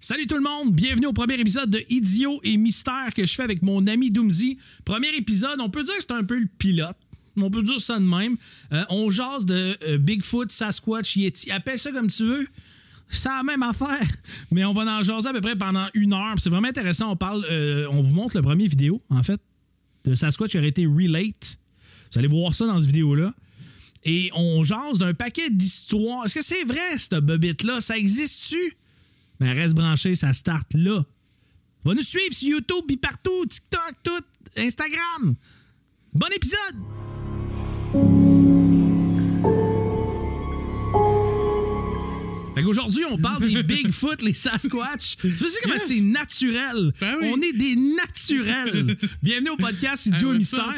Salut tout le monde, bienvenue au premier épisode de Idiot et Mystère que je fais avec mon ami Doomsy. Premier épisode, on peut dire que c'est un peu le pilote. On peut dire ça de même. Euh, on jase de euh, Bigfoot, Sasquatch, Yeti. Appelle ça comme tu veux. C'est la même affaire. Mais on va en jaser à peu près pendant une heure. C'est vraiment intéressant. On parle, euh, on vous montre le premier vidéo, en fait, de Sasquatch qui aurait été relate. Vous allez voir ça dans cette vidéo-là. Et on jase d'un paquet d'histoires. Est-ce que c'est vrai, cette bobite-là? Ça existe-tu? Ben, reste branché, ça start là. Va nous suivre sur YouTube, puis partout, TikTok, tout, Instagram. Bon épisode! Fait qu'aujourd'hui, on parle des Bigfoot, les Sasquatch. Tu sais comment Yes. c'est naturel? Ben oui. On est des naturels. Bienvenue au podcast Idiot et. Mystère.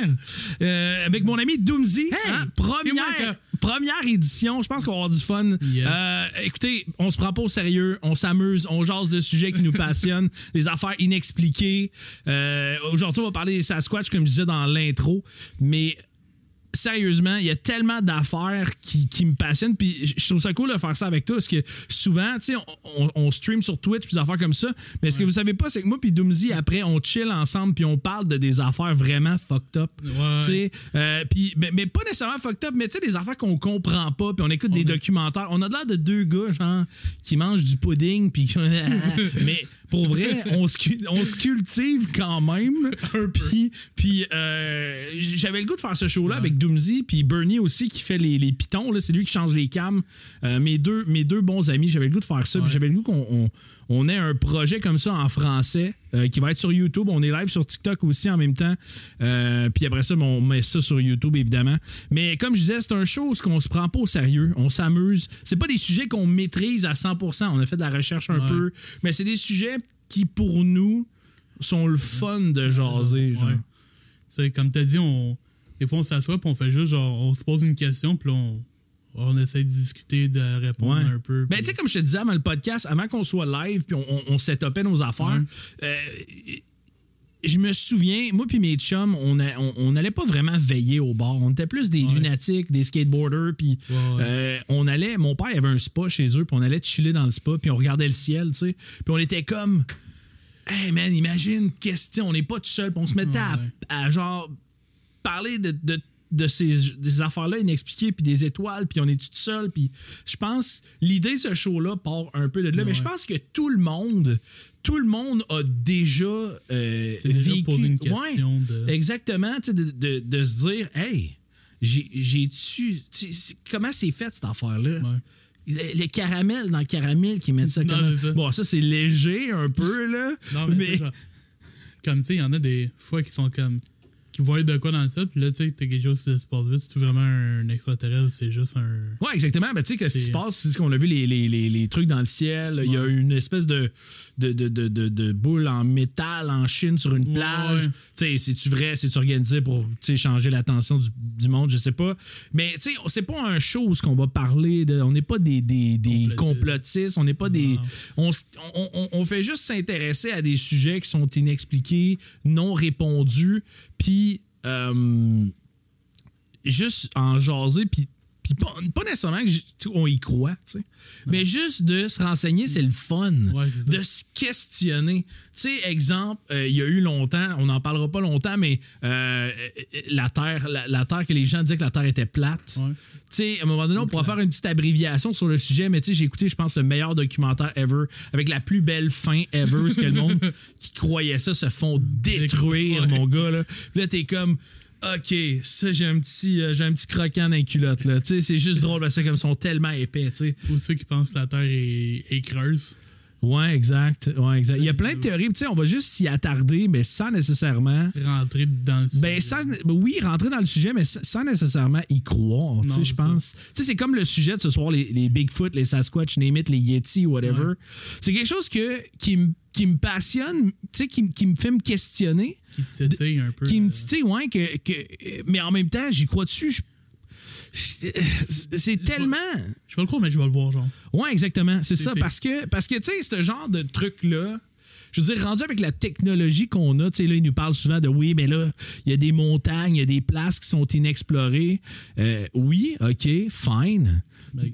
Euh, avec mon ami Doomsy. Hey! hein, première. Première édition. Je pense qu'on va avoir du fun. Yes. Euh, écoutez, on se prend pas au sérieux. On s'amuse. On jase de sujets qui nous passionnent. des affaires inexpliquées. Euh, Aujourd'hui, on va parler des Sasquatch, comme je disais dans l'intro. Mais sérieusement, il y a tellement d'affaires qui, qui me passionnent. Puis je trouve ça cool de faire ça avec toi parce que souvent, tu sais, on, stream sur Twitch puis des affaires comme ça. Mais ce que vous savez pas, c'est que moi puis Doomsy, après, on chill ensemble puis on parle de des affaires vraiment fucked up. Ouais. Tu sais, euh, puis, mais, mais pas nécessairement fucked up, mais tu sais, des affaires qu'on comprend pas puis on écoute des est- documentaires. On a l'air de deux gars, genre, qui mangent du pudding puis mais pour vrai, on se, cultive quand même. Puis, puis euh, j'avais le goût de faire ce show-là avec Doomsy, puis Bernie aussi qui fait les, les pitons. là, C'est lui qui change les cams. Euh, mes, deux, mes deux bons amis, j'avais le goût de faire ça. Ouais. j'avais le goût qu'on on, on ait un projet comme ça en français euh, qui va être sur YouTube. On est live sur TikTok aussi en même temps. Euh, puis après ça, ben, on met ça sur YouTube, évidemment. Mais comme je disais, c'est un show où on se prend pas au sérieux. On s'amuse. C'est pas des sujets qu'on maîtrise à 100%. On a fait de la recherche un Ouais. peu. Mais c'est des sujets qui, pour nous, sont le fun de jaser. genre. Ouais. C'est comme t'as dit, on, des fois on s'assoit puis on fait juste genre, on se pose une question puis on, on essaie de discuter, de répondre Ouais. un peu. Ben, puis- tu sais, comme je te disais avant le podcast, avant qu'on soit live puis on, on, on setupait nos affaires, euh, je me souviens, moi puis mes chums, on a- on on n'allait pas vraiment veiller au bar. On était plus des Ouais. lunatiques, des skateboarders, puis Ouais, ouais. euh, on allait. Mon père avait un spa chez eux, puis on allait chiller dans le spa, puis on regardait le ciel, tu sais. Puis on était comme. Hey man, imagine, question, on n'est pas tout seul, puis on se mettait à, genre parler de, de, de ces des affaires-là inexpliquées, puis des étoiles, puis on est tout seul. Puis je pense, l'idée de ce show-là part un peu de là, mais Ouais. je pense que tout le monde, tout le monde a déjà, euh, déjà vécu. poser une Ouais, question de. exactement, tu sais, de, de- de se dire, hey, j'ai- tu Comment c'est fait cette affaire-là? Ouais. Les, les caramels dans le caramel qui mettent ça comme. ça. Bon, ça, c'est léger un peu, là. Non, mais, mais- comme tu sais, il y en a des fois qui sont comme. Qui voient de quoi dans le ciel, puis là, tu sais, t'as quelque chose qui se passe vite. C'est vraiment un extraterrestre ou c'est juste un. Ouais, exactement. Ben, tu sais, que ce qui se passe, c'est qu'on a vu les, les, les, les trucs dans le ciel. Il y a une espèce de, de, de, de, de, boule en métal en Chine sur une Ouais. plage. Tu sais, c'est-tu vrai? C'est-tu organisé pour changer l'attention du, du monde? Je sais pas. Mais, tu sais, c'est pas un où qu'on va parler de. On n'est pas des, des, des Complotistes. On n'est pas des. On, on- on fait juste s'intéresser à des sujets qui sont inexpliqués, non répondus, puis euh, juste en jaser, puis puis pas, pas nécessairement que j- tu sais, on y croit, tu sais. mais juste de se renseigner, c'est le fun. Ouais, de se questionner. Tu sais, exemple, euh, il y a eu longtemps, on n'en parlera pas longtemps, mais euh, euh, la Terre, la, la Terre que les gens disaient que la Terre était plate. Ouais. Tu sais, à un moment donné, on pourra faire une petite abréviation sur le sujet, mais tu sais, j'ai écouté, je pense, le meilleur documentaire ever, avec la plus belle fin ever, ce que le monde qui croyait ça se font détruire, mon gars. Là, Puis là t'es comme. OK, ça, j'ai un petit, euh, j'ai un petit croquant dans les culottes, là. Tu sais, c'est juste drôle parce que comme ils sont tellement épais, tu sais. Ou ceux qui pensent que la Terre est, est creuse. Ouais, exact. Ouais, exact. Il y a plein de théories, tu sais, on va juste s'y attarder, mais sans nécessairement. Rentrer dans le Ben, sans, ben oui, rentrer dans le sujet, mais sans nécessairement y croire, tu sais, je pense. Tu sais, c'est comme le sujet de ce soir, les, les Bigfoot, les Sasquatch, it, les Yeti, whatever. Ouais. C'est quelque chose que, qui, me- qui me passionne, tu sais, qui, me- qui me fait me questionner, qui titille un peu. qui me euh, titille, ouais, que, que, mais en même temps, j'y crois dessus. je- c'est tellement. Je vais le croire, mais je vais le voir, genre. Ouais, exactement. C'est ça. fait. Parce que, parce que tu sais, ce genre de truc-là, je veux dire, rendu avec la technologie qu'on a, tu sais, là, il nous parle souvent de oui, mais là, il y a des montagnes, il y a des places qui sont inexplorées. Euh, oui, OK, fine.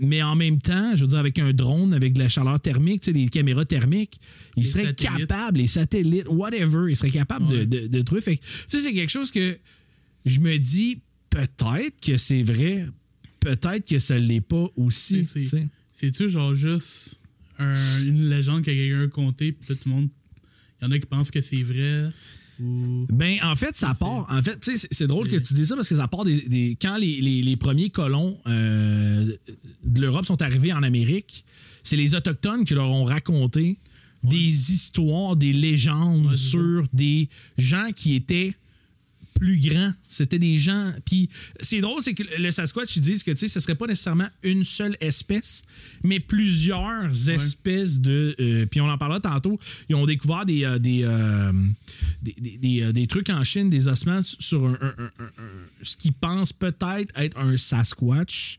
Mais- en même temps, je veux dire, avec un drone, avec de la chaleur thermique, tu sais, les caméras thermiques, il Les serait satellites. capable, les satellites, whatever, il serait capable de, Ouais. de, de trucs. Fait tu sais, c'est quelque chose que je me dis, peut-être que c'est vrai, peut-être que ça l'est pas aussi. C'est-tu genre juste un- une légende que quelqu'un a contée, puis tout le monde. Il y en a qui pensent que c'est vrai, ou. Ben, en fait, ça C'est- part. En fait, tu sais, c'est- drôle que tu dis ça parce que ça part des. des- quand les, les- les premiers colons euh, de l'Europe sont arrivés en Amérique, c'est les Autochtones qui leur ont raconté des histoires, des légendes Ouais, sur des gens qui étaient plus grands. C'était des gens. Puis c'est drôle, c'est que le Sasquatch, ils disent que tu sais, ce serait pas nécessairement une seule espèce, mais plusieurs espèces de. euh, puis on en parlera tantôt. Ils ont découvert des, euh, des, euh, des, des- des, des trucs en Chine, des ossements sur un, ce qu'ils pensent peut-être être un Sasquatch,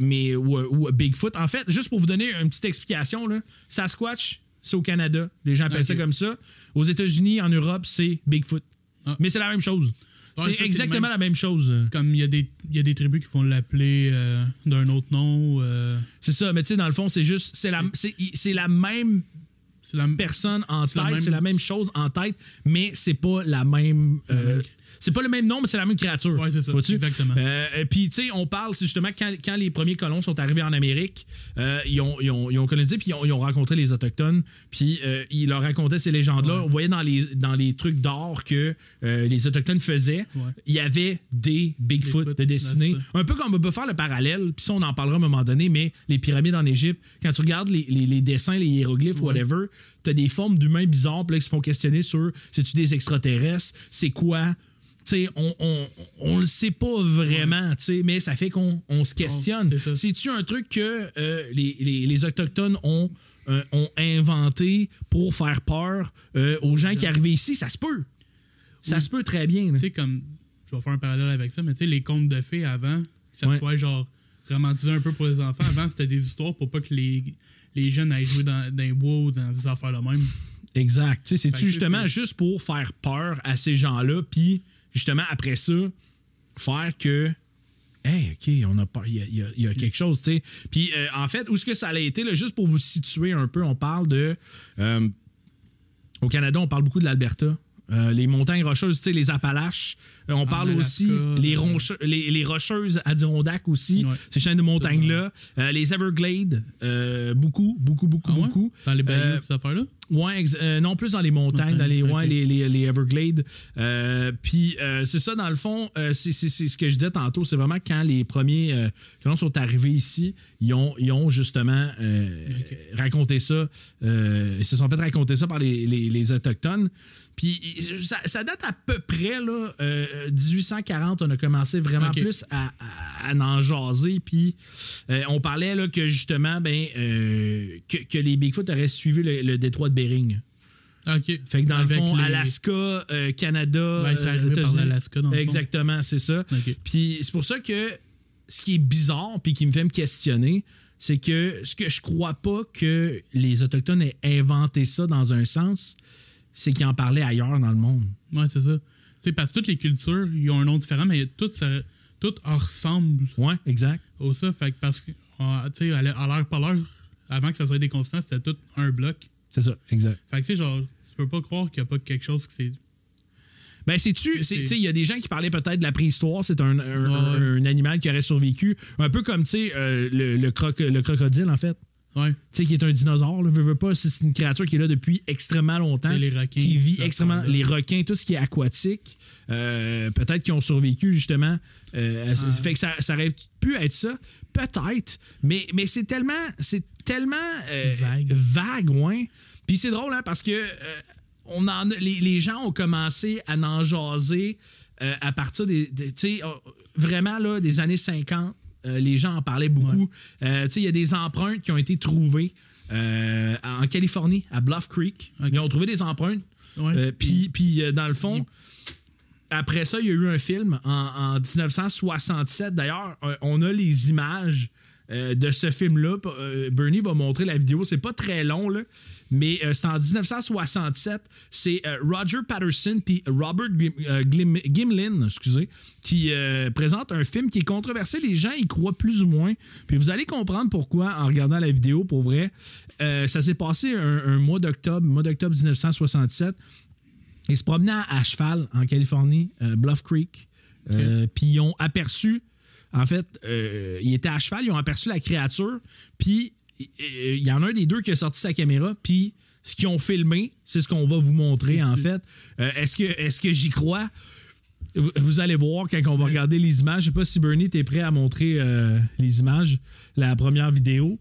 mais ou, Bigfoot. En fait, juste pour vous donner une petite explication, là, Sasquatch, c'est au Canada. Les gens appellent ça comme ça. Aux États-Unis, en Europe, c'est Bigfoot. Ah. Mais c'est la même chose. C'est exactement la même chose. Comme il y, a des- y a des tribus qui vont l'appeler euh, d'un autre nom. euh, C'est ça, mais tu sais, dans le fond, c'est juste, c'est la, c'est, la même la personne en tête, c'est la même chose en tête, mais c'est pas la même. euh, même- c'est pas le même nom, mais c'est la même créature. Ouais, c'est ça, exactement. Euh, Puis, tu sais, on parle, c'est justement quand, quand les premiers colons sont arrivés en Amérique, euh, ils, ont, ils, ont, ils ont colonisé, puis ils ont, ils ont rencontré les Autochtones, puis euh, ils leur racontaient ces légendes-là. Ouais. On voyait dans les, dans les trucs d'or que les Autochtones faisaient, Ouais. il y avait des Bigfoot, Bigfoot, de dessinés. c'est Un peu comme on peut faire le parallèle, puis ça, on en parlera à un moment donné, mais les pyramides en Égypte, quand tu regardes les, les- les dessins, les hiéroglyphes, Ouais. whatever, t'as des formes d'humains bizarres, puis là, qui se font questionner sur c'est-tu des extraterrestres, c'est quoi? On, on, on le sait pas vraiment, mais ça fait qu'on on se questionne. C'est-tu un truc que euh, les, les- les Autochtones ont, euh, ont inventé pour faire peur euh, aux gens qui arrivaient ici? Ça se peut. Ça Oui. se peut très bien. là. Tu sais, comme. Je vais faire un parallèle avec ça, mais tu les contes de fées avant, ça Ouais. soit genre romantisé un peu pour les enfants. Avant, c'était des histoires pour pas que les, les jeunes aillent jouer dans, dans les bois ou dans des affaires de même. Exact. C'est-tu justement juste pour faire peur à ces gens-là, puis justement après ça, faire que. Hey, OK, on a pas. Il y a, quelque chose, tu sais. Puis euh, en fait, où est-ce que ça a été, là, juste pour vous situer un peu, on parle de. euh, au Canada, on parle beaucoup de l'Alberta. Euh, les montagnes rocheuses, tu sais, les Appalaches. Euh, on parle aussi les, ronche- les, les rocheuses Adirondack aussi, Ouais. ces chaînes de montagnes-là. Euh, les Everglades, beaucoup, beaucoup, beaucoup, Ah ouais? beaucoup. Dans les bayous, cette affaire-là? Ouais, ex- non plus dans les montagnes, dans les, ouais, les, les, Everglades. Puis c'est ça, dans le fond, c'est c'est- c'est ce que je disais tantôt. C'est vraiment quand les premiers colons sont arrivés ici, ils ont, ils ont justement raconté ça. ils se sont fait raconter ça par les, les- les Autochtones. Puis ça, ça date à peu près, là, euh, 1840, on a commencé vraiment plus à, à- à en jaser. Puis euh, on parlait là, que justement, ben, euh, que, que les Bigfoot auraient suivi le, le détroit de Bering. OK. Fait que dans Avec le fond, les- Alaska, euh, Canada. C'est euh, arrivé par États-Unis. l'Alaska, dans le fond. Exactement, c'est ça. OK. Puis c'est pour ça que ce qui est bizarre puis qui me fait me questionner, c'est que ce que je crois pas que les Autochtones aient inventé ça dans un sens, c'est qu'ils en parlaient ailleurs dans le monde. Ouais, c'est ça. Sais, parce que toutes les cultures, ils ont un nom différent, mais tout, ça, tout ressemble Ouais, exact. au ça. Fait que parce que, ah, tu sais, à l'heure à l'heure avant que ça soit des c'était tout un bloc. C'est ça, exact. Fait que, tu sais, genre, tu peux pas croire qu'il y a pas quelque chose qui s'est. Ben, sais-tu, Mais c'est- c'est- tu sais, il y a des gens qui parlaient peut-être de la préhistoire, c'est un, un- Ouais. un- un animal qui aurait survécu, un peu comme, tu sais, euh, le, le croc- le crocodile, en fait. Ouais. tu sais, qui est un dinosaure, là, veux, veux pas, c'est une créature qui est là depuis extrêmement longtemps, les requins, qui vit extrêmement, les requins, tout ce qui est aquatique, euh, peut-être qu'ils ont survécu justement. euh, Ah. Fait que ça, ça aurait pu être ça, peut-être, mais, mais c'est tellement, c'est tellement euh, Vague. vague, ouais. Puis c'est drôle, hein, parce que euh, on en les, les gens ont commencé à en jaser à partir des, des- tu sais, vraiment là, des années 50. Euh, les gens en parlaient beaucoup. Euh, il y a des empreintes qui ont été trouvées euh, en Californie, à Bluff Creek. Ils ont trouvé des empreintes. Puis, dans le fond, après ça, il y a eu un film en, en 1967. D'ailleurs, on a les images euh, de ce film-là. Euh, Bernie va montrer la vidéo. C'est pas très long, là, mais euh, c'est en 1967. C'est Roger Patterson puis Robert Glim- Gimlin, excusez, qui présente un film qui est controversé. Les gens y croient plus ou moins. Puis vous allez comprendre pourquoi en regardant la vidéo, pour vrai. Ça s'est passé un, un mois d'octobre, mois d'octobre 1967. Ils se promenaient à cheval en Californie, Bluff Creek. Euh, Puis ils ont aperçu, en fait, euh, ils étaient à cheval, ils ont aperçu la créature. Puis euh, il y en a un des deux qui a sorti sa caméra. Puis ce qu'ils ont filmé, c'est ce qu'on va vous montrer, en fait. Euh, est-ce que, est que j'y crois? Vous- Vous allez voir quand on va regarder les images. Je sais pas si Bernie, t'es prêt à montrer euh, les images, la première vidéo.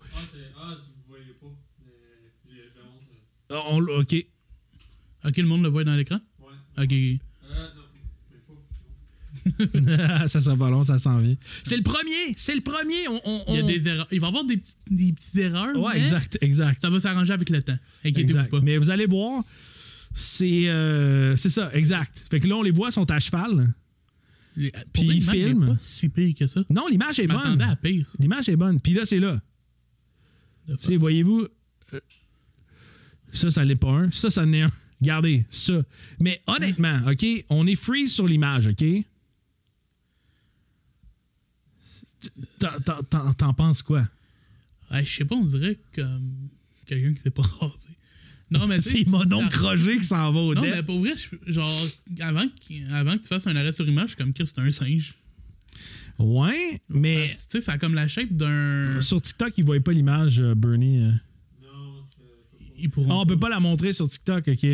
Ah, si vous voyez pas. Ah, on- OK. Ok, le monde le voit dans l'écran? Euh, Ok. ça sera pas long, ça s'en vient. C'est le premier, c'est le premier. On, on- Il y a on- des erreurs. Il va y avoir des, petits- des petites erreurs. Ouais, mais exact, exact. Ça va s'arranger avec le temps. Inquiétez-vous pas. Mais vous allez voir, c'est euh, c'est ça, exact. Fait que là, on les voit, ils sont à cheval. Les- Puis pour vrai, il l'image est filme. pas si pire que ça. Non, l'image est bonne. m'attendais à pire. L'image est bonne. Puis là, c'est là. Tu sais, voyez-vous, euh, ça, ça l'est pas un. Ça, ça en est un. Regardez, ça. Mais honnêtement, OK, on est freeze sur l'image, OK? T'en- t'en- T'en t'en penses quoi? Ouais, je sais pas, on dirait comme quelqu'un qui s'est pas rasé. Non, mais C'est Monon ça- Croger qui s'en va au Non, mais pour vrai, genre, avant, avant que tu fasses un arrêt sur image, je suis comme Chris, c'est un singe. Ouais, mais Tu sais, ça a comme la shape d'un. sur TikTok, ils voyaient pas l'image, euh, Bernie. euh. Ils pourront. Ah, on peut pas la montrer sur TikTok, OK?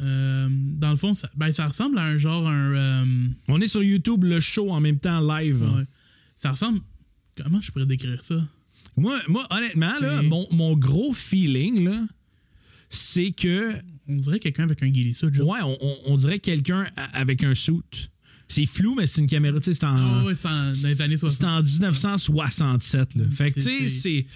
Euh, dans le fond, ça, ben, ça ressemble à un genre. Un, euh, On est sur YouTube, le show en même temps live. ouais. Ça ressemble. Comment je pourrais décrire ça? Moi, moi, honnêtement, là, C'est- mon, mon gros feeling, là, c'est que, On dirait quelqu'un avec un ghillie ouais, on, on- on dirait quelqu'un avec un suit. C'est flou, mais c'est une caméra, tu sais, c'est en, ouais, c'est en- dans les années c'est 60. en 1967, là. Fait que, tu sais, C'est-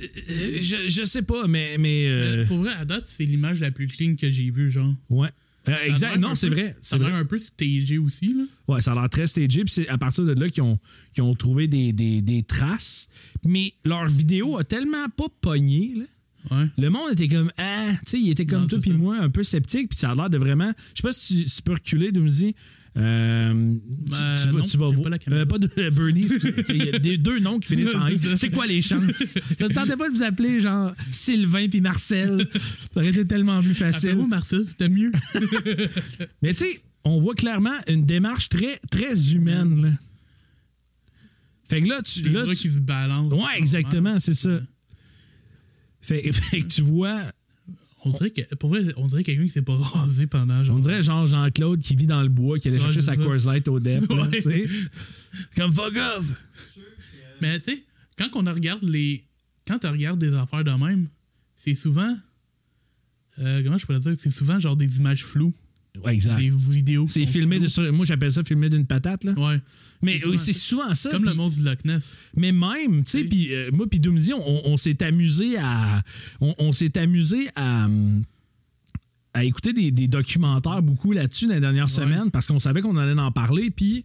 c'est... euh, Je, je sais pas, mais... mais euh, Euh, Pour vrai, à date, c'est l'image la plus clean que j'ai vue, genre. ouais. Euh, exact, non, c'est vrai. Ça a l'air un peu stagé aussi, là. Ouais, ça a l'air très stagé. Puis c'est à partir de là qu'ils ont, qu'ils ont trouvé des, des- des traces. Mais leur vidéo a tellement pas pogné. là. Ouais. Le monde était comme ah, tu sais, il était comme Non, toi puis moi un peu sceptique. Puis ça a l'air de vraiment. Je sais pas si tu, tu peux reculer, Doomsy. Euh, tu- Ben, tu, vas, non, tu vas j'ai voir- pas euh, pas de Bernie. excuse- Il y a des deux noms qui finissent en I. C'est quoi les chances? Je ne tentais pas de vous appeler genre Sylvain puis Marcel. Ça aurait été tellement plus facile. Appelle-moi Marcel, c'était mieux. Mais tu sais, on voit clairement une démarche très, très humaine. là. Fait que là, tu. Là, bras tu- qui se balancent. Ouais, exactement, c'est ça. Fait, fait que tu vois, On dirait que, pour vrai, on dirait quelqu'un qui s'est pas rasé pendant genre. on dirait genre Jean-Claude qui vit dans le bois, qui allait chercher sa. Coors Light au DEP. Ouais. sais. Comme fuck off! Mais tu sais, quand on regarde les. Quand tu regardes des affaires de même, c'est souvent. euh, comment je pourrais dire? C'est souvent genre des images floues. Ouais, exact. Des vidéos. C'est filmé de sur- Moi, j'appelle ça filmé d'une patate, là. Ouais. Mais c'est souvent ça. souvent ça. Comme le monstre du Loch Ness. Mais même, tu sais, puis euh, moi, puis Doomsy, on, on s'est amusé à. On, on s'est amusé à. à écouter des, des documentaires beaucoup là-dessus dans les dernières semaines parce qu'on savait qu'on allait en parler. Puis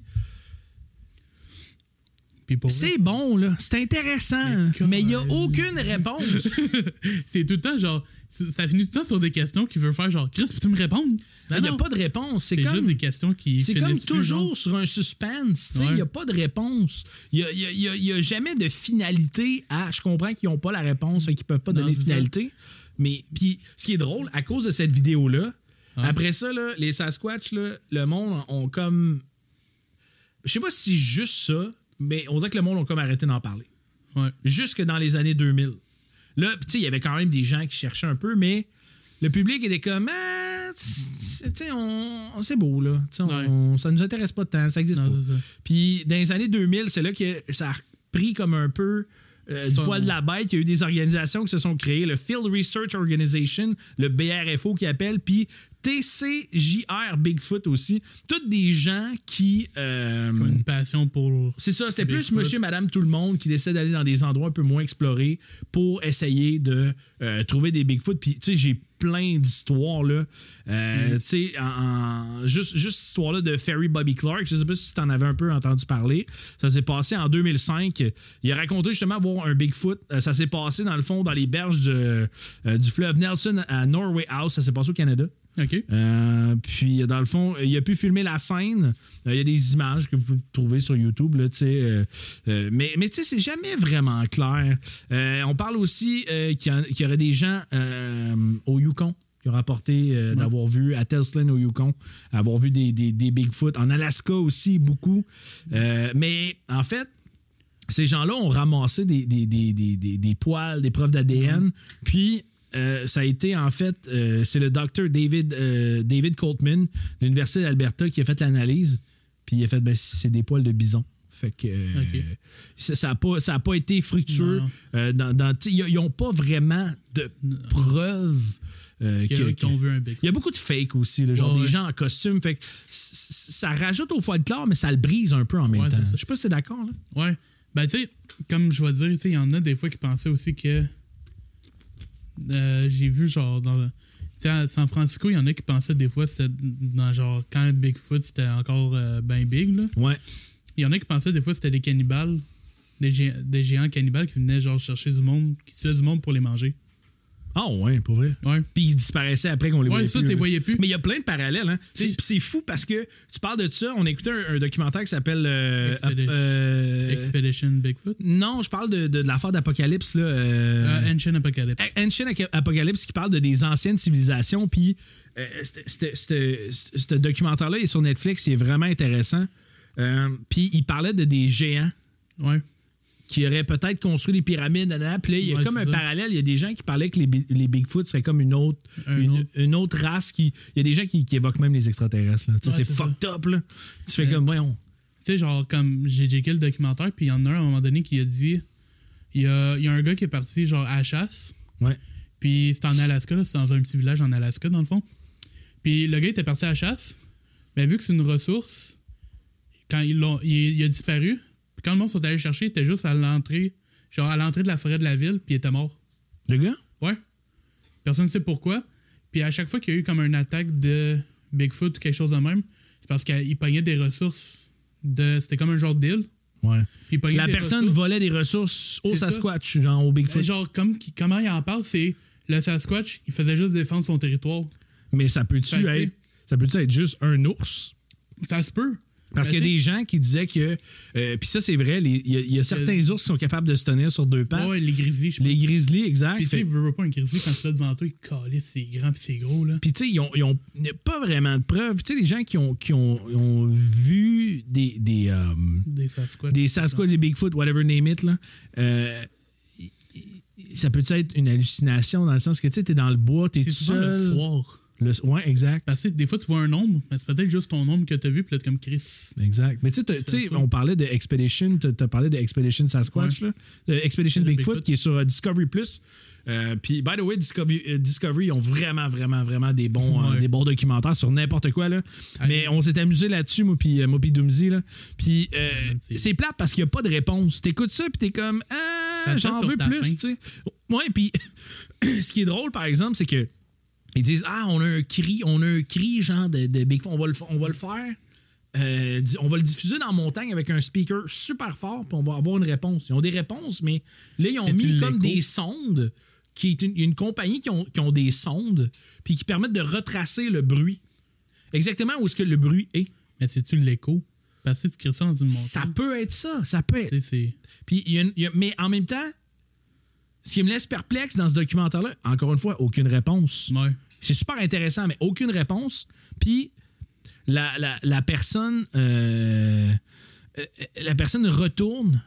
c'est bon, là. C'est intéressant. Mais il n'y a aucune réponse. c'est tout le temps genre. Ça finit tout le temps sur des questions qui veulent faire genre Chris, peux-tu me répondre? Il n'y a pas de réponse. C'est comme. juste des questions qui. C'est comme toujours sur un suspense. Il n'y a pas de réponse. Il n'y a, il y a- il y a- il y a jamais de finalité à. Je comprends qu'ils n'ont pas la réponse, qu'ils ne peuvent pas donner de finalité. Mais puis, ce qui est drôle, à cause de cette vidéo-là, après ça, là, les Sasquatch, le monde ont comme. Je sais pas si juste ça, mais on dirait que le monde ont comme arrêté d'en parler. Ouais. Jusque dans les années 2000. Là, tu sais, il y avait quand même des gens qui cherchaient un peu, mais le public était comme, ah, tu sais, on, c'est beau, là. On- Ça nous intéresse pas tant, ça existe Non, pas. Puis dans les années 2000, c'est là que ça a pris comme un peu euh, du poil de la bête. Il y a eu des organisations qui se sont créées, le Field Research Organization, le BRFO qui appelle, puis TCJR Bigfoot aussi. Toutes des gens qui... euh, Qui ont une passion pour. c'est ça, c'était plus monsieur, madame, tout le monde qui décide d'aller dans des endroits un peu moins explorés pour essayer de euh, trouver des Bigfoot. Puis, tu sais, j'ai plein d'histoires. Là. Euh, Mm. Tu sais, en, en- juste, juste cette histoire-là de Ferry Bobby Clark, je sais pas si tu en avais un peu entendu parler. Ça s'est passé en 2005. Il a raconté justement avoir un Bigfoot. Euh, ça s'est passé dans le fond, dans les berges de- du fleuve Nelson à Norway House. Ça s'est passé au Canada. OK. Euh, puis, dans le fond, il a pu filmer la scène. Euh, Il y a des images que vous pouvez trouver sur YouTube. Là, euh, euh, mais mais tu sais, c'est jamais vraiment clair. On parle aussi qu'il y, aurait des gens au Yukon qui ont rapporté d'avoir vu à Telsland au Yukon, avoir vu des, des, des Bigfoot. En Alaska aussi, beaucoup. Mais en fait, ces gens-là ont ramassé des, des, des, des, des- des poils, des preuves d'ADN. Puis, euh, ça a été en fait, euh, c'est le docteur David, euh, David Coltman de l'Université d'Alberta qui a fait l'analyse. Puis, il a fait, ben, c'est des poils de bison. Fait que euh, ça n'a pas, ça a pas été fructueux. Dans, dans- ils n'ont pas vraiment de preuves. euh, que- un il y a beaucoup de fake aussi, là, genre Ouais, des ouais. gens en costume. Fait que ça rajoute au folklore, mais ça le brise un peu en même Ouais, temps. Je sais pas si c'est d'accord. Ouais. Ben, tu sais, comme je vais dire, il y en a des fois qui pensaient aussi que. Euh, J'ai vu, genre, dans. Tu sais, à San Francisco, il y en a qui pensaient des fois c'était dans genre quand Bigfoot c'était encore euh, ben big là. Ouais. Il y en a qui pensaient des fois c'était des cannibales, des, gé- des géants cannibales qui venaient genre chercher du monde, qui tuaient du monde pour les manger. Ah ouais, pour vrai. Ouais. Puis ils disparaissaient après qu'on les Ouais, voyait ça, plus, voyais plus. Mais il y a plein de parallèles. Hein. C'est- fou parce que tu parles de ça. On écoutait un, un documentaire qui s'appelle. euh, euh, Expedition Bigfoot. non, je parle de, de, de l'affaire d'Apocalypse. là, euh, Ancient Apocalypse. Ancient Apocalypse qui parle de des anciennes civilisations. Puis ce documentaire-là est sur Netflix. Il est vraiment intéressant. Puis il parlait de des géants Ouais. Qui auraient peut-être construit des pyramides. nanana. Puis là, il y a Ouais, comme un ça. parallèle. Il y a des gens qui parlaient que les, les Bigfoot seraient comme une autre, Un une, autre. une autre race. qui Il y a des gens qui, qui évoquent même les extraterrestres. Ouais, c'est fucked up. Là. Tu fais comme, voyons. Tu sais, genre, comme j'ai checké le documentaire, puis il y en a un à un moment donné qui a dit il y a, il y a un gars qui est parti, genre, à la chasse, Ouais. puis c'est en Alaska, là, c'est dans un petit village en Alaska, dans le fond. Puis le gars était parti à la chasse, mais vu que c'est une ressource, quand il, il a disparu, puis quand le monde sont allés chercher, il était juste à l'entrée, genre, à l'entrée de la forêt de la ville, puis il était mort. Le gars? Ouais. Personne ne sait pourquoi. Puis à chaque fois qu'il y a eu comme une attaque de Bigfoot ou quelque chose de même, c'est parce qu'il pognait des ressources de. C'était comme un genre d'île. Ouais. La personne ressources. volait des ressources au ça. Sasquatch, genre au Bigfoot. Mais genre, comme, comment il en parle, c'est le Sasquatch, il faisait juste défendre son territoire. Mais ça peut-tu être, ça peut être juste un ours? Ça se peut. Parce qu'il y a tu des gens qui disaient que. euh, Puis ça, c'est vrai, il y, a- il y a certains ours qui sont capables de se tenir sur deux pattes. Ouais, les grizzlies, je pense. Les grizzlies, exact. Puis tu sais, veux pas un grizzly quand tu l'as devant toi, il calisse, c'est grand puis c'est gros, là. Puis, tu sais, ils ont, ils ont- il n'y a pas vraiment de preuves. Tu sais, les gens qui ont, qui ont, ont vu des, des, euh, Des Sasquatch. des Sasquatch, des Bigfoot, whatever name it, là, euh, ça peut être une hallucination dans le sens que tu sais, t'es dans le bois, tout souvent seul? le soir. Le- ouais, exact. Parce que des fois, tu vois un nombre, mais c'est peut-être juste ton nombre que tu as vu, puis là, comme Chris. Exact. Mais tu sais, on parlait de Expedition, tu as parlé de Expedition Sasquatch, là, Expedition Bigfoot, Bigfoot. qui est sur euh, Discovery Plus. Euh, Puis, by the way, Discovery, euh, Discovery, ils ont vraiment, vraiment, vraiment des bons, euh, des bons documentaires sur n'importe quoi. Là. Allez. Mais on s'est amusé là-dessus, moi, puis Doomsy. Là. Puis, c'est- plate parce qu'il n'y a pas de réponse. T'écoutes ça, puis t'es comme, ah, j'en veux plus, faim. tu sais. Ouais, puis, ce qui est drôle, par exemple, c'est que ils disent Ah, on a un cri, on a un cri genre de, de Bigfoot, on va le, on va le faire. euh, on va le diffuser dans la montagne avec un speaker super fort, puis on va avoir une réponse. Ils ont des réponses, mais là, ils ont mis comme des sondes, qui est une, il y a une compagnie qui ont, qui ont des sondes, puis qui permettent de retracer le bruit. Exactement où est-ce que le bruit est. Mais c'est-tu l'écho? Parce que tu crées ça dans une montagne. Ça peut être ça, ça peut être. Puis, y a y a- mais en même temps, ce qui me laisse perplexe dans ce documentaire-là, encore une fois, aucune réponse. Ouais. C'est super intéressant, mais aucune réponse. Puis la, la- la personne, euh, euh, la personne retourne,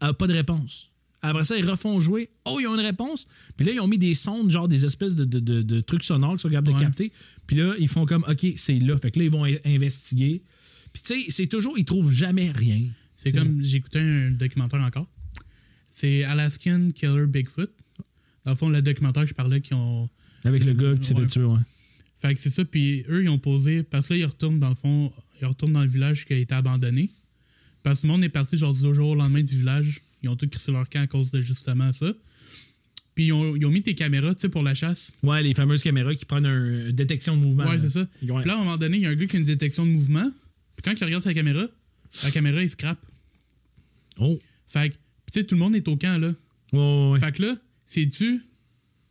a pas de réponse. Après ça, ils refont jouer. Oh, ils ont une réponse. Puis là, ils ont mis des sondes, genre des espèces de, de- de- de trucs sonores qu'ils sont capables de capter. Puis là, ils font comme, OK, c'est là. Fait que là, ils vont in- investiguer. Puis tu sais, c'est toujours, ils trouvent jamais rien. C'est comme. J'écoutais un documentaire encore. C'est Alaskan Killer Bigfoot. Dans le fond, le documentaire que je parlais, qui ont. Avec le gars qui s'est fait tuer, ouais. Fait que c'est ça, puis eux, ils ont posé. Parce que là, ils retournent dans le fond, ils retournent dans le village qui a été abandonné. Parce que le monde est parti, genre, du jour au lendemain du village. Ils ont tous crissé leur camp à cause de justement ça. Puis ils ont, ils ont mis tes caméras, tu sais, pour la chasse. Ouais, les fameuses caméras qui prennent une détection de mouvement. Ouais, c'est ça. Puis là, à un moment donné, il y a un gars qui a une détection de mouvement. Puis quand il regarde sa caméra, la caméra, il scrape. Oh. Fait que, puis tu sais, tout le monde est au camp, là. Ouais, ouais, ouais. Fait que là, c'est-tu.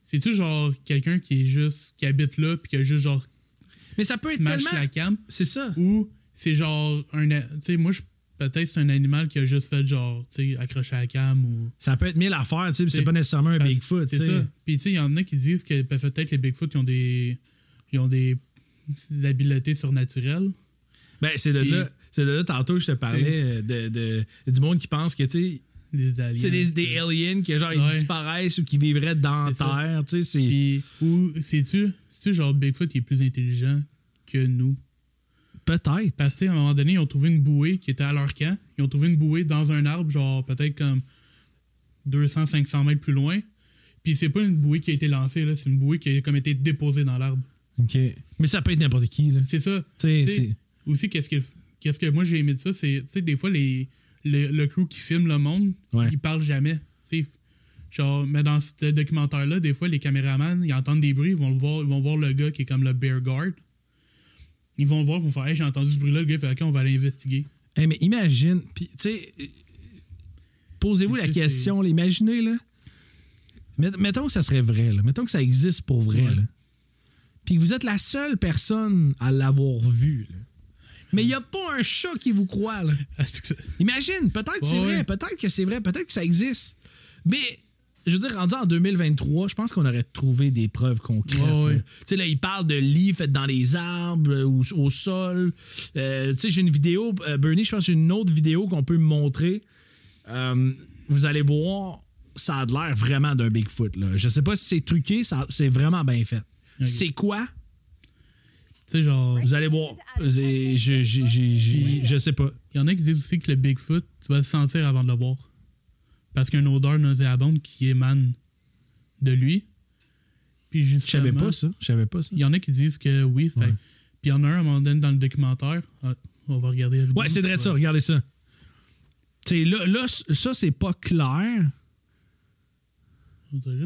C'est-tu genre quelqu'un qui est juste. qui habite là, puis qui a juste genre. Mais ça peut être tellement. la cam? C'est ça. Ou c'est genre un. Tu sais, moi, je- peut-être c'est un animal qui a juste fait genre, tu sais, accrocher à la cam ou. Ça peut être mille affaires, tu sais, c'est pas nécessairement un Bigfoot, tu C'est ça. Puis tu sais, il y en a qui disent que peut-être les Bigfoot, ils ont des. Ils ont des, des habiletés surnaturelles. Ben, c'est de là. C'est de là, tantôt, je te parlais de, de- du monde qui pense que, tu sais, Des aliens. c'est des, des aliens qui, genre, ils Ouais. disparaissent ou qui vivraient dans terre, tu sais. Puis, ou sais-tu, sais-tu, genre Bigfoot, il est plus intelligent que nous? Peut-être. Parce que, sais, à un moment donné, ils ont trouvé une bouée qui était à leur camp. Ils ont trouvé une bouée dans un arbre, genre peut-être comme 200-500 mètres plus loin. Puis c'est pas une bouée qui a été lancée, là. C'est une bouée qui a comme été déposée dans l'arbre. OK. Mais ça peut être n'importe qui, là. C'est ça. Tu sais, Tu sais, c'est- aussi, qu'est-ce que, qu'est-ce que moi j'ai aimé de ça, c'est, tu sais, des fois, les, le, le crew qui filme le monde, Ouais. ils parlent jamais. Genre, mais dans ce documentaire-là, des fois, les caméramans, ils entendent des bruits, ils vont, le voir, ils vont voir le gars qui est comme le bear guard. Ils vont le voir, ils vont faire, hey, j'ai entendu ce bruit-là, le gars, fait, ok, on va aller investiguer. Hey, mais imagine, puis tu sais, euh, posez-vous la question, là, imaginez, là. Met- Mettons que ça serait vrai, là. Mettons que ça existe pour vrai, Ouais. là. Puis que vous êtes la seule personne à l'avoir vu, là. Mais il n'y a pas un chat qui vous croit, là. Ah, Imagine, peut-être que c'est vrai, peut-être que c'est vrai, peut-être que ça existe. Mais, je veux dire, rendu en 2023, je pense qu'on aurait trouvé des preuves concrètes. Tu sais, là, il parle de lits faits dans les arbres euh, ou au sol. Euh, tu sais, j'ai une vidéo, euh, Bernie, je pense que j'ai une autre vidéo qu'on peut me montrer. Vous allez voir, ça a l'air vraiment d'un Bigfoot. Là. Je sais pas si c'est truqué, ça, c'est vraiment bien fait. C'est quoi? Tu sais, genre, Vous allez voir. C'est- Je, je, je, je- je sais pas. il y en a qui disent aussi que le Bigfoot, tu vas le sentir avant de le voir. Parce qu'il y a une odeur nauséabonde qui émane de lui. Puis Je savais pas ça. Je savais pas ça. Il y en a qui disent que oui. fait- Ouais. Puis il y en a un à un moment donné dans le documentaire. Ah, on va regarder la vidéo. Ouais, c'est vrai ça, regardez ça. Tu sais, là, là, ça, c'est pas clair.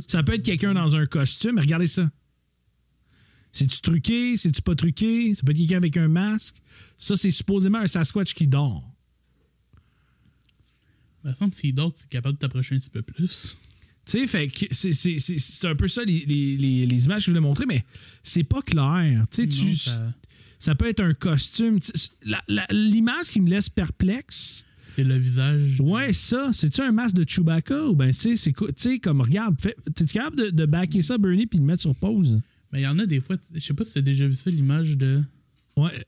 Ça peut être quelqu'un dans un costume, regardez ça. C'est-tu truqué? C'est-tu pas truqué? Peut être quelqu'un avec un masque? Ça, c'est supposément un Sasquatch qui dort. Il me semble que s'il dort, tu es capable de t'approcher un petit peu plus. Tu sais, fait que c'est- c'est c'est- c'est un peu ça les, les- les- les images que je voulais montrer, mais c'est pas clair. Tu ça... ça- peut être un costume. L'image qui me laisse perplexe, C'est le visage. Ouais, ça. C'est-tu un masque de Chewbacca ou ben, tu sais, c'est quoi- tu sais, comme, regarde, t'es-tu capable de, de backer ça, Bernie, puis de le mettre sur pause? Mais il y en a des fois, je sais pas si t'as déjà vu ça, l'image de. Ouais.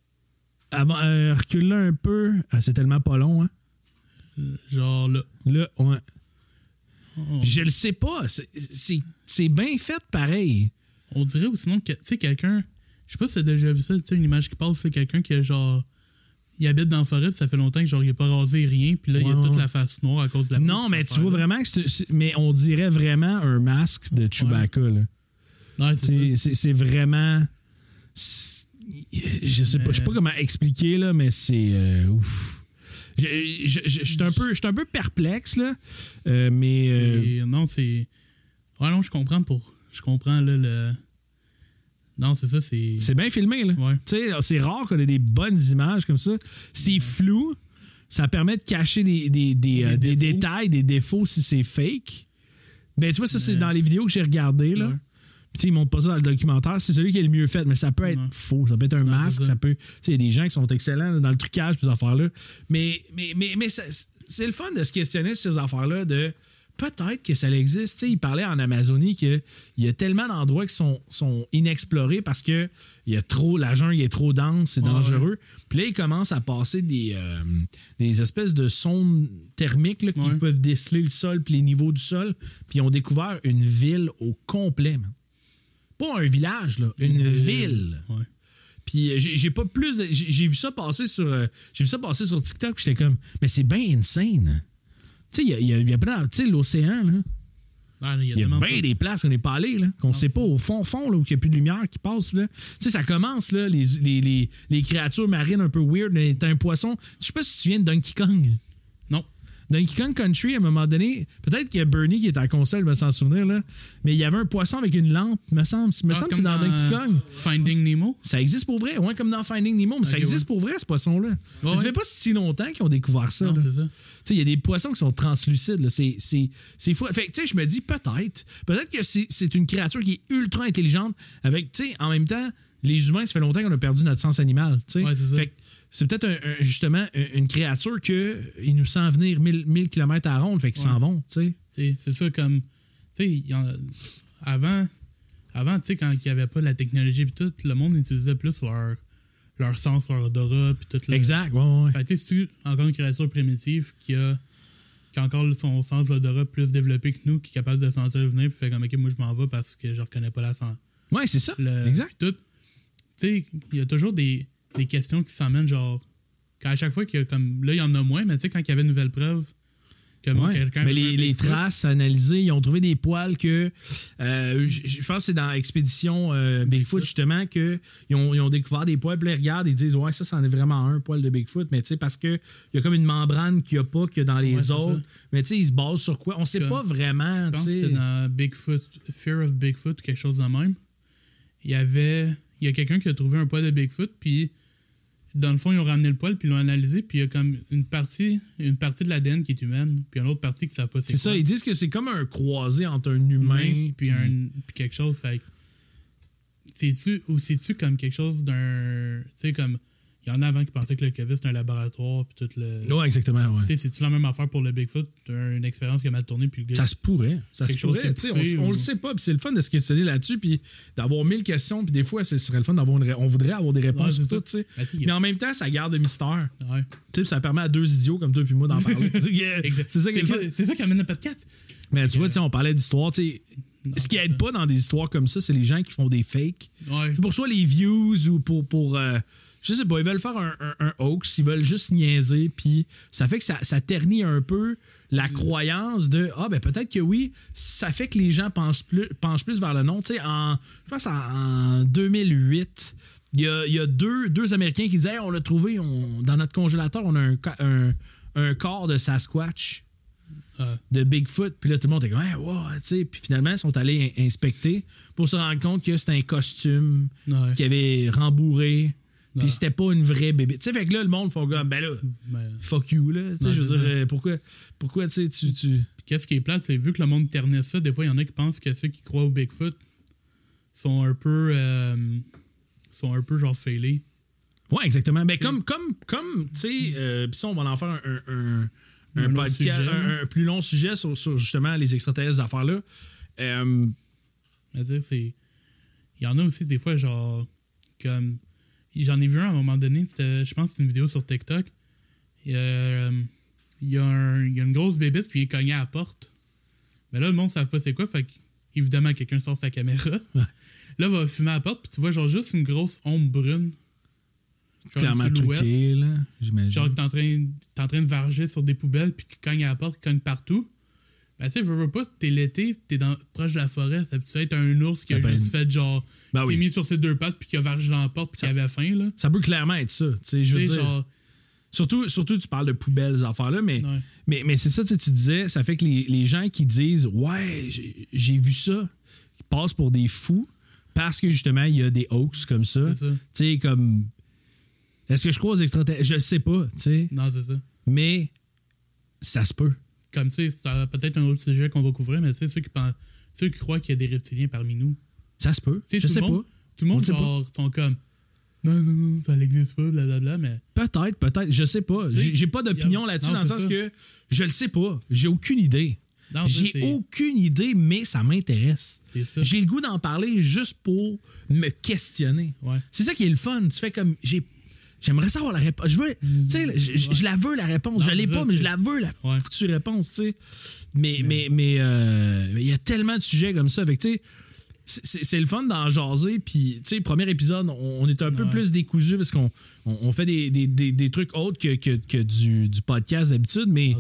Avant, euh, recule-le un peu. Ah, c'est tellement pas long, hein. Genre là. Là, ouais. Oh. Je le sais pas. C'est- C'est c'est bien fait pareil. On dirait ou sinon que, tu sais, quelqu'un. Je sais pas si t'as déjà vu ça, tu sais, une image qui passe, c'est quelqu'un qui a genre. Il habite dans la forêt, puis ça fait longtemps que genre il a pas rasé rien, puis là il Ouais, a toute la face noire à cause de la Non, mais tu vois vraiment que Mais on dirait vraiment un masque de Chewbacca, là. Ouais, c'est vraiment. Je sais pas, je sais pas Mais- comment expliquer, là, mais c'est. euh, ouf. Je je- je- je suis un, peu- un perplexe, là. euh, mais. euh, non, c'est. Ouais, non, je comprends pour. Je comprends là le. Non, c'est ça, c'est. c'est bien filmé, là. Ouais. Tu sais, c'est rare qu'on ait des bonnes images comme ça. C'est flou. Ça permet de cacher des, des, des, euh, des défauts. détails, des défauts si c'est fake. Ben, tu vois, ça, c'est Mais- dans les vidéos que j'ai regardées, là. Puis, ils montrent pas ça dans le documentaire. C'est celui qui est le mieux fait, mais ça peut être Ouais. faux. Ça peut être un Non, masque. ça. Ça peut. Il y a des gens qui sont excellents dans le trucage, ces affaires-là. Mais, mais, mais, mais c'est le fun de se questionner sur ces affaires-là de peut-être que ça existe. Tu sais, il parlait en Amazonie qu'il y a tellement d'endroits qui sont, sont inexplorés parce que il y a trop, la jungle est trop dense, c'est Ouais, dangereux. Puis là, ils commencent à passer des, euh, des espèces de sondes thermiques là, qui Ouais. peuvent déceler le sol puis les niveaux du sol. Puis ils ont découvert une ville au complet, man. Pas un village, là, une ville. Ouais. Puis euh, j'ai pas plus. de- J'ai vu ça passer sur. euh, J'ai vu ça passer sur TikTok. J'étais comme, mais c'est bien insane. Tu sais, il y a, y a- l'océan, là. Ah, il y a y bien pas- des places qu'on n'est pas allé, là. Qu'on sait pas au fond, fond, là, où il n'y a plus de lumière qui passe, là. Tu sais, ça commence, là, les, les, les, les créatures marines un peu weird. T'as un poisson. Je sais pas si tu viens de Donkey Kong. Donkey Kong Country, à un moment donné, peut-être qu'il y a Bernie qui est à la console, me s'en souvenir, là, mais il y avait un poisson avec une lampe, me semble. Me Ah, semble que c'est dans, Donkey Kong. Finding Nemo? Ça existe pour vrai, ouais, comme dans Finding Nemo, mais ça existe ouais. pour vrai, ce poisson-là. Ça ouais. fait pas si longtemps qu'ils ont découvert ça. Non, c'est il y a des poissons qui sont translucides. là. C'est, c'est, c'est fou. Fait tu sais, je me dis peut-être. Peut-être que c'est, une créature qui est ultra intelligente. Avec, tu sais, en même temps, les humains, ça fait longtemps qu'on a perdu notre sens animal. tu sais. Ouais, c'est ça. Fait c'est peut-être un- un- justement un- une créature que il nous sent venir 1000, 1000 km à ronde. Fait qu'ils s'en Ouais. vont. tu sais. C'est ça comme. Tu sais, avant, avant tu sais, quand il n'y avait pas la technologie et tout, le monde utilisait plus leur, leur sens, leur odorat puis tout. Exact. Ouais, ouais. Fait tu sais, si tu encore une créature primitive qui a, qui a encore son sens d'odorat plus développé que nous, qui est capable de sentir venir, puis fait comme, ok, moi je m'en vais parce que je reconnais pas la sens. Ouais, c'est ça. Le- Exact. Tout. Tu sais, il y a toujours des, des questions qui s'emmènent, genre, quand à chaque fois qu'il y a comme. Là, il y en a moins, mais tu sais, quand il y avait une nouvelle preuve, Ouais. quelqu'un. Mais les, les traces analysées, ils ont trouvé des poils que. euh, je pense que c'est dans Expédition euh, Bigfoot, justement, qu'ils ont, ils ont découvert des poils. Puis ils regardent et ils disent Ouais, ça, c'en est vraiment un poil de Bigfoot. Mais tu sais, parce qu'il y a comme une membrane qu'il n'y a pas que dans les Ouais, c'est autres. Mais tu sais, ils se basent sur quoi? On sait Comme- pas vraiment. Je tu pense que c'était dans Bigfoot, Fear of Bigfoot, quelque chose de même. Il y avait. Il y a quelqu'un qui a trouvé un poil de Bigfoot, puis dans le fond, ils ont ramené le poil, puis ils l'ont analysé, puis il y a comme une partie, une partie de l'ADN qui est humaine, puis une autre partie qui ne savent pas C'est ça, ils disent que c'est comme un croisé entre un humain. humain, puis, un, puis quelque chose. Fait c'est-tu, ou c'est-tu comme quelque chose d'un. Tu sais, comme. Il y en a avant qui pensaient que le COVID c'était un laboratoire, puis tout le. Ouais, exactement. Ouais. Tu sais, c'est-tu la même affaire pour le Bigfoot? Une expérience qui a mal tourné, puis le gars. Ça se pourrait. Ça se pourrait. poussé On, on ou- le sait pas. Puis c'est le fun de se questionner là-dessus. Puis d'avoir mille questions. Puis des fois, ce serait le fun d'avoir une. On voudrait avoir des réponses Ouais, tout. tu sais. Ben, Mais en même temps, ça garde le mystère. Ouais. Tu sais, ça permet à deux idiots comme toi puis moi d'en parler. C'est ça c'est ça qui amène le podcast. Mais tu vois, sais, on parlait d'histoire. sais, Ce qui aide pas dans des histoires comme ça, c'est les gens qui font des fakes. Ouais. C'est pour soit les views ou pour. pour euh, je sais pas, ils veulent faire un, un- un hoax, ils veulent juste niaiser, puis ça fait que ça, ça ternit un peu la croyance de Ah, ben peut-être que oui, ça fait que les gens pensent plus, penchent plus vers le nom. Tu sais, en, je pense en, en 2008, il y a, il y a deux, deux Américains qui disaient Hey, on a trouvé, on- dans notre congélateur, on a un, un, un corps de Sasquatch de Bigfoot. Puis là, tout le monde était comme, ouais, wow, tu sais. Puis finalement, ils sont allés in- inspecter pour se rendre compte que c'était un costume Ouais. qui avait rembourré. Puis c'était pas une vraie bébé. Tu sais, fait que là, le monde font comme, ben là, Ben, fuck you, là. Tu sais, je veux dire, pourquoi, pourquoi, tu sais, tu. qu'est-ce qui est plate, c'est vu que le monde ternit ça, des fois, il y en a qui pensent que ceux qui croient au Bigfoot sont un peu. euh, sont un peu genre failés. Ouais, exactement. Ben, T'sais. comme, comme, comme, tu sais, euh, puis ça, on va en faire un, un, un- podcast, sujet, un, plus long sujet sur, sur justement les extraterrestres, ces affaires-là. Euh, c'est. Il y en a aussi des fois, genre. Comme. J'en ai vu un à un moment donné, c'était- je pense que c'était une vidéo sur TikTok. Il y a, euh, y un- il y a une grosse bébête qui vient cogner à la porte. Mais là, le monde ne savent pas c'est quoi, fait évidemment, quelqu'un sort sa caméra. Ouais. Là, va fumer à la porte, puis tu vois, genre, juste une grosse ombre brune. Clairement une silhouette. truqué, là, j'imagine. Genre que t'es en train, t'es en train de varger sur des poubelles puis qui cogne à la porte, qui cogne partout. Ben, tu sais, veux, veux pas, t'es l'été, t'es dans, proche de la forêt, ça peut être un ours qui a juste fait genre. Ben s'est oui. mis sur ses deux pattes puis qui a vargé dans la porte puis qui avait faim, là. Ça peut clairement être ça. Tu sais, je veux dire. genre. Surtout, surtout, tu parles de poubelles, affaires-là, mais, Ouais. mais, mais c'est ça, tu sais, tu disais, ça fait que les, les gens qui disent Ouais, j'ai- vu ça, ils passent pour des fous parce que justement, il y a des hoax comme ça. C'est ça. Tu sais, comme. Est-ce que je crois aux extraterrestres? Je sais pas, tu sais, Non, c'est ça. mais ça se peut. Comme, tu sais, c'est peut-être un autre sujet qu'on va couvrir, mais tu sais, ceux qui, pensent, ceux qui croient qu'il y a des reptiliens parmi nous. Ça se peut. Je sais monde, pas. Tout le On monde, genre, sont comme. Non, non, non, ça n'existe pas, blablabla, mais. Peut-être, peut-être. Je sais pas. J'ai pas d'opinion a- là-dessus dans le sens ça. que je le sais pas. J'ai aucune idée. J'ai aucune idée, mais ça m'intéresse. J'ai le goût d'en parler juste pour me questionner. Ouais. C'est ça qui est le fun. Tu fais comme j'ai j'aimerais savoir la réponse. Je veux tu sais je, je- je la veux la réponse. Non, je l'ai pas mais je la veux la Ouais. foutue réponse, tu sais. Mais mais mais euh, il y a tellement de sujets comme ça avec tu sais c'est le fun d'en jaser. Puis, tu sais, premier épisode, on, on est un peu plus décousu parce qu'on on, on fait des, des, des, des trucs autres que, que, que du, du podcast d'habitude. Mais, Ah,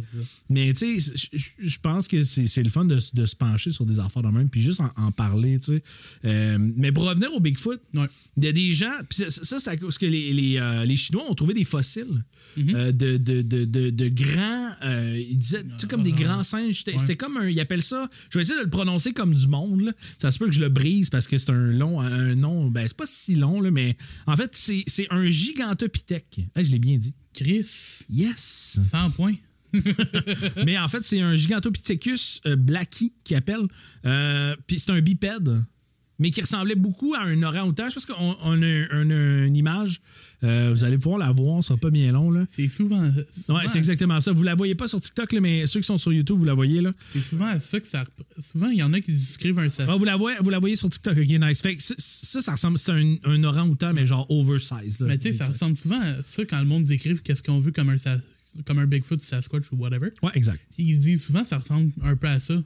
mais tu sais, je- pense que c'est le fun de, de se pencher sur des affaires de même, puis juste en, en parler, tu sais. Euh, mais pour revenir au Bigfoot, Ouais. il y a des gens, puis ça, ça, c'est à cause que les, les, euh, les Chinois ont trouvé des fossiles Mhm. euh, de, de, de, de, de grands, ils disaient, tu sais, comme des grands singes. C'était comme un, ils appellent ça, je vais essayer de le prononcer comme du monde, là. Ça se peut que je le brise parce que c'est un long, un nom, ben c'est pas si long, là, mais en fait, c'est c'est un gigantopithèque. Hey, je l'ai bien dit. Chris, Yes! 100 points. Mais en fait, c'est un Gigantopithecus euh, blackie qui appelle. Euh, Puis c'est un bipède, mais qui ressemblait beaucoup à un orang-outan. Je pense qu'on on a, une image. Euh, vous allez pouvoir la voir, ça sera pas bien long. Là. C'est souvent. souvent Ouais, c'est exactement ça. Vous la voyez pas sur TikTok, là, mais ceux qui sont sur YouTube, vous la voyez. là. C'est souvent à ça que ça. Souvent, il y en a qui inscrivent un sas- Ah, vous, la voyez, vous la voyez sur TikTok, ok, nice. Fait que ça, ça, ressemble, c'est un, un orang-outan, mais genre oversize. là. Mais tu sais, ça ressemble souvent à ça quand le monde décrive qu'est-ce qu'on veut comme un, comme un Bigfoot, Sasquatch ou whatever. Ouais, exact. Ils se disent souvent ça ressemble un peu à ça.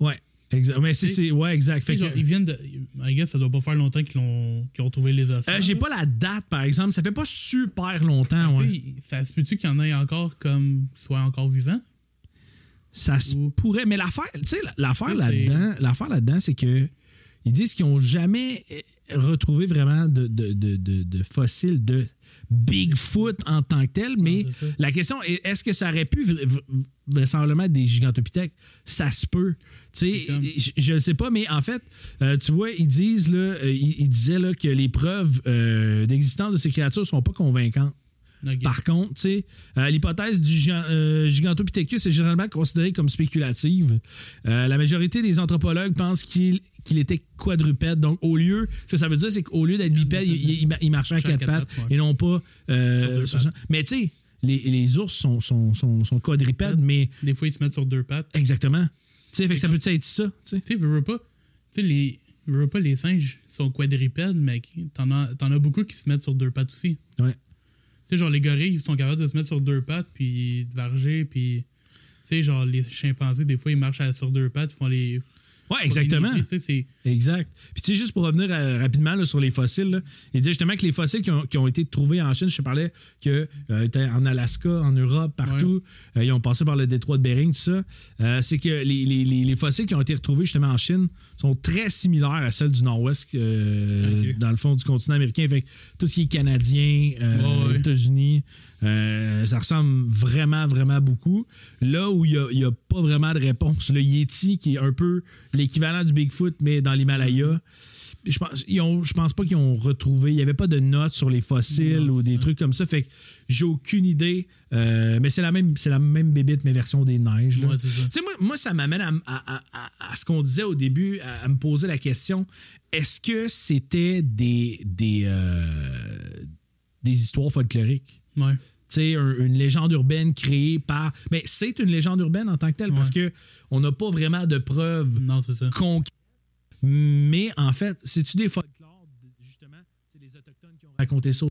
Ouais, exact. Mais c'est, ouais, exact. Fait que- genre, ils viennent de. I guess ça doit pas faire longtemps qu'ils ont, qu'ils ont trouvé les ossements. Euh, j'ai pas la date, par exemple. Ça fait pas super longtemps. Tu ouais. Ça se peut-tu qu'il y en ait encore comme soit encore vivant? Ça se Ou- pourrait. Mais l'affaire, tu sais, l'affaire là-dedans, l'affaire là-dedans, c'est que ils disent qu'ils n'ont jamais retrouvé vraiment de, de, de, de- fossiles de Bigfoot en tant que tel. Mais la question est est-ce que ça aurait pu vra- vra- vraisemblablement être des gigantopithèques? Ça se peut. Comme- je- ne sais pas, mais en fait, euh, tu vois, ils disent, là, euh, ils, ils disaient là, que les preuves euh, d'existence de ces créatures ne sont pas convaincantes. Par contre, tu sais, euh, l'hypothèse du euh, Gigantopithecus est généralement considérée comme spéculative. Euh, la majorité des anthropologues pensent qu'il qu'il était quadrupède. Donc, au lieu, ce que ça veut dire, c'est qu'au lieu d'être bipède, il, il- il marchait à quatre pattes ouais. et non pas. euh, Sur sur- mais tu sais, les, les ours sont, sont, sont, sont quadrupèdes, mais Des fois, ils se mettent sur deux pattes. exactement. Tu sais, fait que ça peut être ça. tu sais? Veux, pas. Tu sais, les. veux, pas, les singes sont quadrupèdes, mais t'en as, as beaucoup qui se mettent sur deux pattes aussi. Ouais. Tu sais, genre, les gorilles, ils sont capables de se mettre sur deux pattes, puis de varger, puis. Tu sais, genre, les chimpanzés, des fois, ils marchent sur deux pattes, ils font les. Ouais, exactement. Tu sais, c'est. Exact. Puis tu sais, juste pour revenir euh, rapidement là, sur les fossiles, là, il dit justement que les fossiles qui ont, qui ont été trouvés en Chine, je te parlais que euh, étaient en Alaska, en Europe, partout, euh, ils ont passé par le détroit de Bering, tout ça, euh, c'est que les, les- les- les fossiles qui ont été retrouvés justement en Chine sont très similaires à celles du nord-ouest, dans le fond du continent américain. Fait que tout ce qui est canadien, Ouais, ouais. États-Unis, euh, ça ressemble vraiment, vraiment beaucoup. Là où il n'y a, pas vraiment de réponse, le Yeti, qui est un peu l'équivalent du Bigfoot, mais dans l'Himalaya, je pense, ils ont, je pense pas qu'ils ont retrouvé. Il n'y avait pas de notes sur les fossiles Non, ou des ça. trucs comme ça. Fait que j'ai aucune idée. Euh, mais c'est la même, c'est la même bébite, mais version des neiges. Ouais, ça. Moi, moi, ça m'amène à, à- à- à- à ce qu'on disait au début, à, me poser la question est-ce que c'était des, des, euh, des histoires folkloriques? Ouais. tu sais, un- une légende urbaine créée par. Mais c'est une légende urbaine en tant que telle parce que on n'a pas vraiment de preuves Non, concrètes. Mais en fait, c'est-tu des folklores, justement, c'est les Autochtones qui ont raconté ça aux?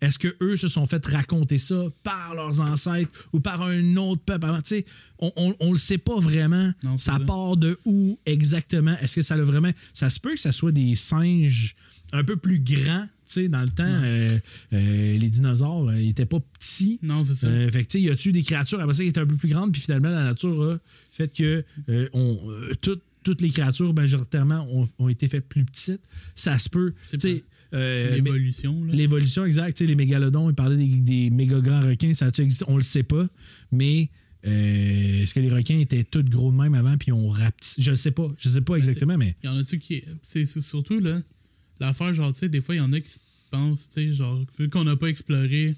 Est-ce que eux se sont fait raconter ça par leurs ancêtres ou par un autre peuple? avant? Tu sais, on, on, on le sait pas vraiment. Non, ça, ça. part de où exactement? Est-ce que ça l'a vraiment. Ça se peut que ça soit des singes un peu plus grands. Dans le temps, euh, euh, les dinosaures, euh, ils étaient pas petits. Non, c'est ça. Euh, fait que, tu sais, y a-tu des créatures après ça qui étaient un peu plus grandes, puis finalement, la nature a fait que euh, on, euh, toutes- les créatures, majoritairement, ont, ont été faites plus petites. Ça se peut. Euh, L'évolution, là. L'évolution, exact. Les mégalodons, ils parlaient des, des méga grands requins, ça a-tu existé? On le sait pas. Mais euh, est-ce que les requins étaient tous gros de même avant, puis on rapetissé? Je ne sais pas. Je sais pas exactement, mais. Il y en a-tu qui. C'est surtout, là, l'affaire, genre, tu sais, des fois, il y en a qui se pensent, tu sais, genre, vu qu'on n'a pas exploré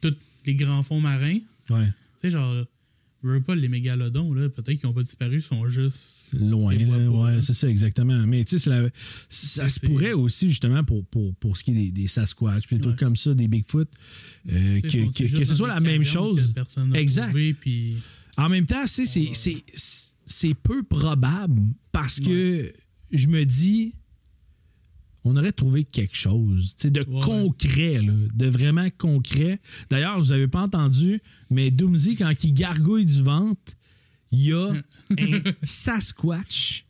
tous les grands fonds marins, Ouais. tu sais, genre, je veux pas les mégalodons, là, peut-être qu'ils n'ont pas disparu, ils sont juste. Loin, là, ouais, c'est ça, exactement. Mais tu sais, ça se pourrait aussi, justement, pour, pour, pour ce qui est des, des Sasquatch, puis des trucs Ouais. comme ça, des Bigfoot, euh, que, que- ce soit la même chose. Exact. trouvé, puis. En même temps, tu sais, c'est- peu probable parce que je me dis, on aurait trouvé quelque chose, tu sais, de Ouais. concret, là, de vraiment concret. D'ailleurs, vous n'avez pas entendu, mais Doomsy, quand il gargouille du ventre, il y a un Sasquatch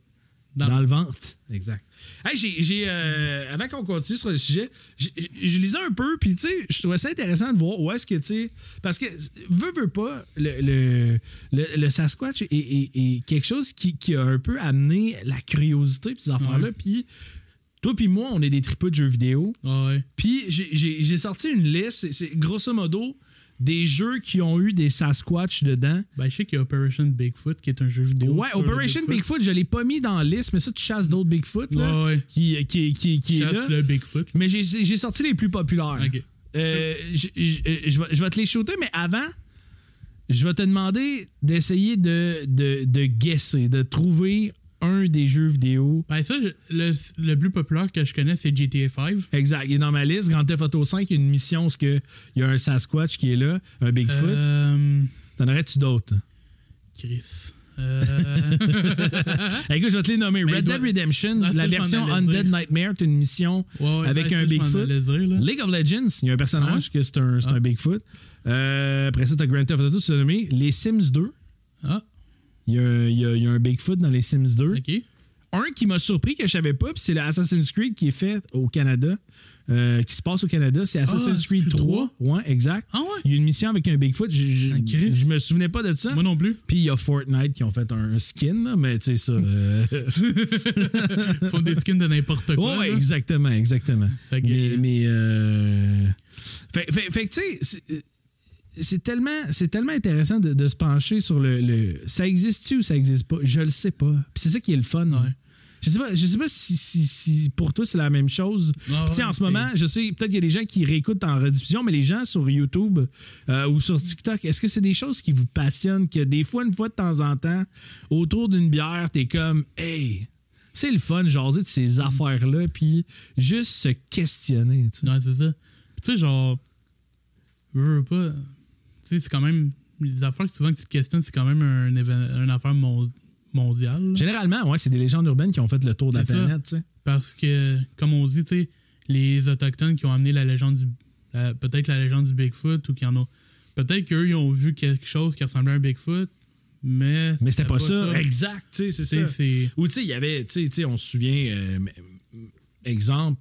Dans- Dans, le ventre. Exact. Hey, j'ai, euh, avant qu'on continue sur le sujet, je lisais un peu, puis tu sais, je trouvais ça intéressant de voir où est-ce que, tu sais, parce que, veut, veut pas, le, le, le, le Sasquatch est, est- est quelque chose qui, qui a un peu amené la curiosité, ces Ouais. puis toi puis moi, on est des tripeux de jeux vidéo, puis j'ai- sorti une liste, c'est grosso modo des jeux qui ont eu des Sasquatch dedans. Ben, je sais qu'il y a Operation Bigfoot, qui est un jeu vidéo. Ouais, Operation Bigfoot. je l'ai pas mis dans la liste, mais ça, tu chasses d'autres Bigfoot, là, Ouais, ouais. qui, qui, qui, qui est Chasse là. le Bigfoot. Mais j'ai j'ai sorti les plus populaires. Ok. Euh, je, je- je vais, je vais te les shooter, mais avant, je vais te demander d'essayer de, de, de guesser, de trouver un des jeux vidéo. Ben, ça, le, le plus populaire que je connais, c'est GTA 5. Exact. Il est dans ma liste. Grand Theft Auto 5, il y a une mission où il y a un Sasquatch qui est là, un Bigfoot. Euh. T'en aurais-tu d'autres? Chris. Euh. Écoute, je vais te les nommer. Mais Red doit- Dead Redemption, la version Undead. Nightmare, c'est une mission ouais, ouais, avec ben, un Bigfoot. League of Legends, il y a un personnage Ah que c'est un, un Ah. Bigfoot. Euh, après ça, t'as Grand Theft Auto, tu l'as nommé. Les Sims 2, Ah, il y, a, il y a- il y a un Bigfoot dans les Sims 2. ok. Un qui m'a surpris que je savais pas, c'est le Assassin's Creed qui est fait au Canada, euh, qui se passe au Canada. C'est Assassin's Ah, Creed c'est 3. Ouais, exact. Ah ouais? Il y a une mission avec un Bigfoot. Je, je, Christ. je me souvenais pas de ça. Moi non plus. Puis il y a Fortnite qui ont fait un skin, là, mais tu sais ça. euh, Ils font des skins de n'importe quoi. ouais, là. exactement, exactement. Mais, mais, euh, fait, fait- fait que tu sais, c'est- tellement, c'est tellement intéressant de, de se pencher sur le, le- ça existe-tu ou ça existe pas? Je le sais pas. Puis c'est ça qui est le fun. Ouais. Je sais pas, je sais pas si, si- si pour toi c'est la même chose. Ah ouais, en ce moment, je sais, peut-être qu'il y a des gens qui réécoutent en rediffusion, mais les gens sur YouTube euh, ou sur TikTok, est-ce que c'est des choses qui vous passionnent, que des fois, une fois de temps en temps, autour d'une bière, t'es comme, hey, c'est le fun, jaser de ces affaires-là, puis juste se questionner. tu sais. Ouais, c'est ça. Tu sais, genre, veux, veux pas. Tu sais, c'est quand même. Les affaires que souvent que tu te questionnes, c'est quand même un, une affaire mon- mondiale. Généralement, ouais, c'est des légendes urbaines qui ont fait le tour de la ça. planète. tu sais. Parce que, comme on dit, tu sais, les Autochtones qui ont amené la légende du. Peut-être la légende du Bigfoot ou qui en ont. Peut-être qu'eux, ils ont vu quelque chose qui ressemblait à un Bigfoot, mais. Mais c'était pas, ça. Exact, tu sais, c'est ça. Ou tu sais, il y avait, tu sais, on se souvient, euh, exemple,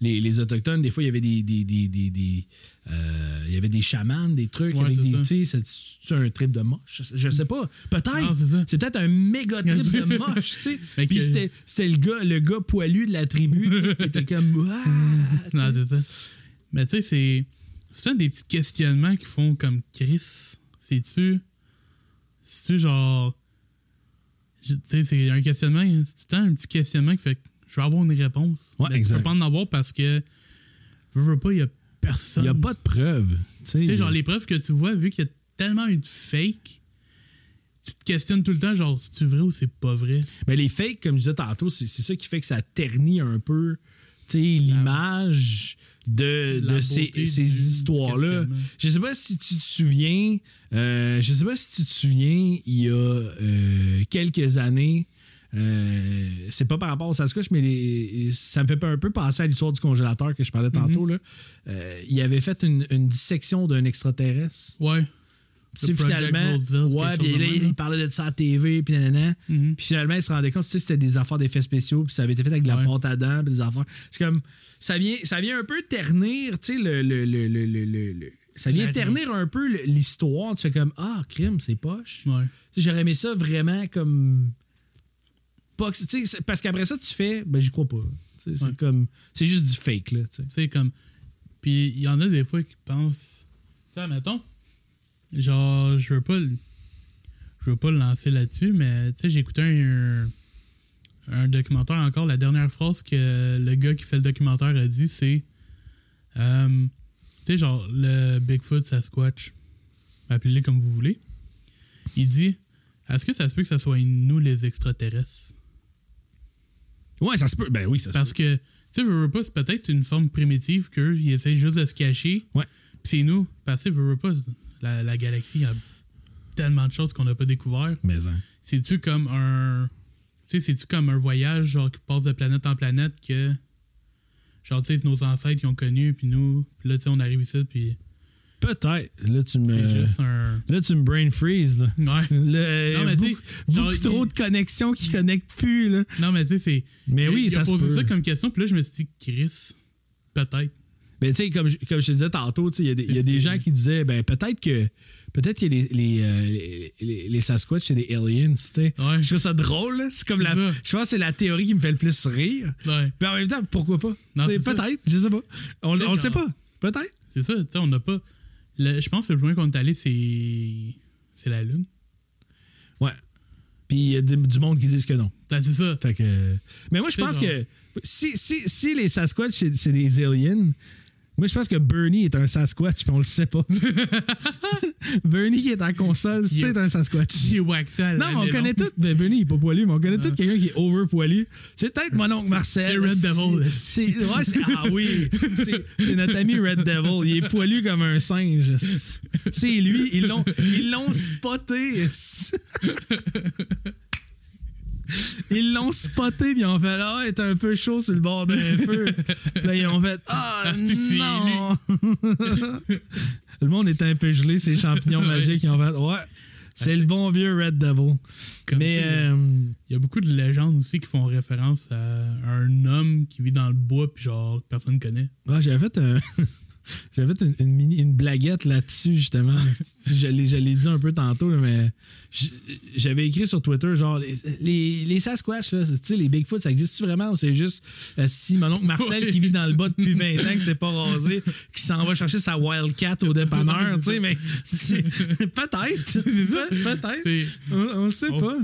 les, les Autochtones, des fois, il y avait des. des, des, des- des, euh, il y avait des chamans, des trucs Ouais, c'est un trip de moche? Je, je sais pas. Peut-être. C'est peut-être un méga trip de moche, tu sais. Fait Puis que- c'était le gars, le gars poilu de la tribu, qui était comme. Ah. Non, c'est ça. Mais tu sais, c'est. C'est un des petits questionnements qui font comme Chris. C'est-tu. C'est-tu genre. je- Tu sais, c'est un questionnement. hein, C'est tout le temps un petit questionnement qui fait que je vais avoir une réponse. Ouais, Tu exact. peux pas en avoir parce que. Veux, veux pas, il y a personne. Il n'y a pas de preuve. Tu sais, genre, les preuves que tu vois, vu qu'il y a tellement eu de fake, tu te questionnes tout le temps, genre, c'est-tu vrai ou c'est pas vrai? Mais les fakes, comme je disais tantôt, c'est c'est ça qui fait que ça ternit un peu l'image de, de ces, ces histoires-là. Je sais pas si tu te souviens, euh, je sais pas si tu te souviens, il y a euh, quelques années, euh, c'est pas par rapport au Sasquatch, mais les- ça me fait un peu penser à l'histoire du congélateur que je parlais tantôt. là. Euh, il avait fait une, une dissection d'un extraterrestre. Ouais. Project finalement, ouais, puis là, il là. parlait de ça à la TV, puis nanana. Mhm. Puis finalement, il se rendait compte, sais, c'était des affaires d'effets spéciaux, puis ça avait été fait avec de la Ouais. pâte à dents, puis des affaires. C'est comme, ça vient, ça vient un peu ternir, tu sais, le, le, le, le, le- le- le- ça vient ternir un peu l'histoire. Tu fais comme, ah, crime, c'est poche. Ouais. Tu sais, j'aurais aimé ça vraiment comme. Pas, que- c'est- parce qu'après ça, tu fais, ben, j'y crois pas. C'est comme, c'est juste du fake, là, sais, comme. Puis il y en a des fois qui pensent. Tu sais, mettons. Genre, je veux pas. le- Je veux pas le lancer là-dessus, mais tu sais, j'ai écouté un, un documentaire encore. La dernière phrase que le gars qui fait le documentaire a dit, c'est. euh, tu sais, genre, le Bigfoot, Sasquatch, appelez-les comme vous voulez. Il dit Est-ce que ça se peut que ça soit nous, les extraterrestres? Ouais, ça se peut. Ben oui, ça se Parce que, tu sais, veux, veux pas, c'est peut-être une forme primitive qu'eux, ils essayent juste de se cacher. Ouais. Puis c'est nous. Parce que, veux, veux pas, la, la galaxie, il y a tellement de choses qu'on n'a pas découvert. Mais, hein. C'est-tu comme un. Tu sais, c'est-tu comme un voyage, genre, qui passe de planète en planète que. Genre, tu sais, nos ancêtres, ils ont connu, puis nous. Puis là, tu sais, on arrive ici, puis. Peut-être. Là, tu me. C'est juste un. Là, tu me brain freeze. Là. Ouais. Le- Non, mais tu sais, beaucoup, trop il- de connexions qui connectent plus. Là. Non, mais tu sais, c'est. Mais oui, il ça a se posé peut. ça comme question, puis là, je me suis dit, Chris, peut-être. Ben, tu sais, comme, je- comme je te disais tantôt, il y a des, il y a des gens qui disaient, ben, peut-être que. Peut-être que les, les, euh, les, les- les Sasquatch, c'est des aliens, tu sais. Ouais. Je trouve ça drôle. C'est comme la. Je pense que c'est la théorie qui me fait le plus rire. Ouais. Puis en même temps, pourquoi pas? Peut-être, je sais pas. On, on le sait pas. Peut-être. C'est ça, tu sais, on n'a pas. Le- je pense que le plus loin qu'on est allé, c'est. C'est la Lune. Ouais. Puis il y a du monde qui disent que non. Ben, c'est ça. Fait que. Mais moi, je pense genre- que si, si, si les Sasquatch, c'est des aliens, moi, je pense que Bernie est un Sasquatch, puis on le sait pas. Bernie qui est en console, c'est un Sasquatch. Il est Non, mais on connaît tout. Ben, Bernie, il est pas poilu, mais on connaît tout quelqu'un qui est over poilu. C'est peut-être mon oncle Marcel. c'est Red Devil. C'est, ouais, c'est- ah oui. C'est, c'est notre ami Red Devil. Il est poilu comme un singe. C'est lui. Ils l'ont, ils l'ont spoté. Ils l'ont spoté, puis ils ont fait Ah, il est un peu chaud sur le bord d'un feu. Puis là, ils ont fait Ah, non. le monde est un peu gelé, ces champignons magiques. Ils ont fait Ouais, c'est le bon vieux Red Devil. Comme Mais. euh, Il y a beaucoup de légendes aussi qui font référence à un homme qui vit dans le bois, puis genre, personne connaît. Ouais, j'avais fait un- J'avais une, une mini, une blaguette là-dessus, justement. je l'ai je l'ai dit un peu tantôt, mais j'avais écrit sur Twitter, genre, les, les, les Sasquatch, là, les Bigfoot, ça existe vraiment ou c'est juste euh, si mon oncle Marcel, qui vit dans le bas depuis 20 ans, qui s'est pas rasé, qui s'en va chercher sa Wildcat au dépanneur, tu sais, mais peut-être. C'est ça. Peut-être. On, on sait On- pas.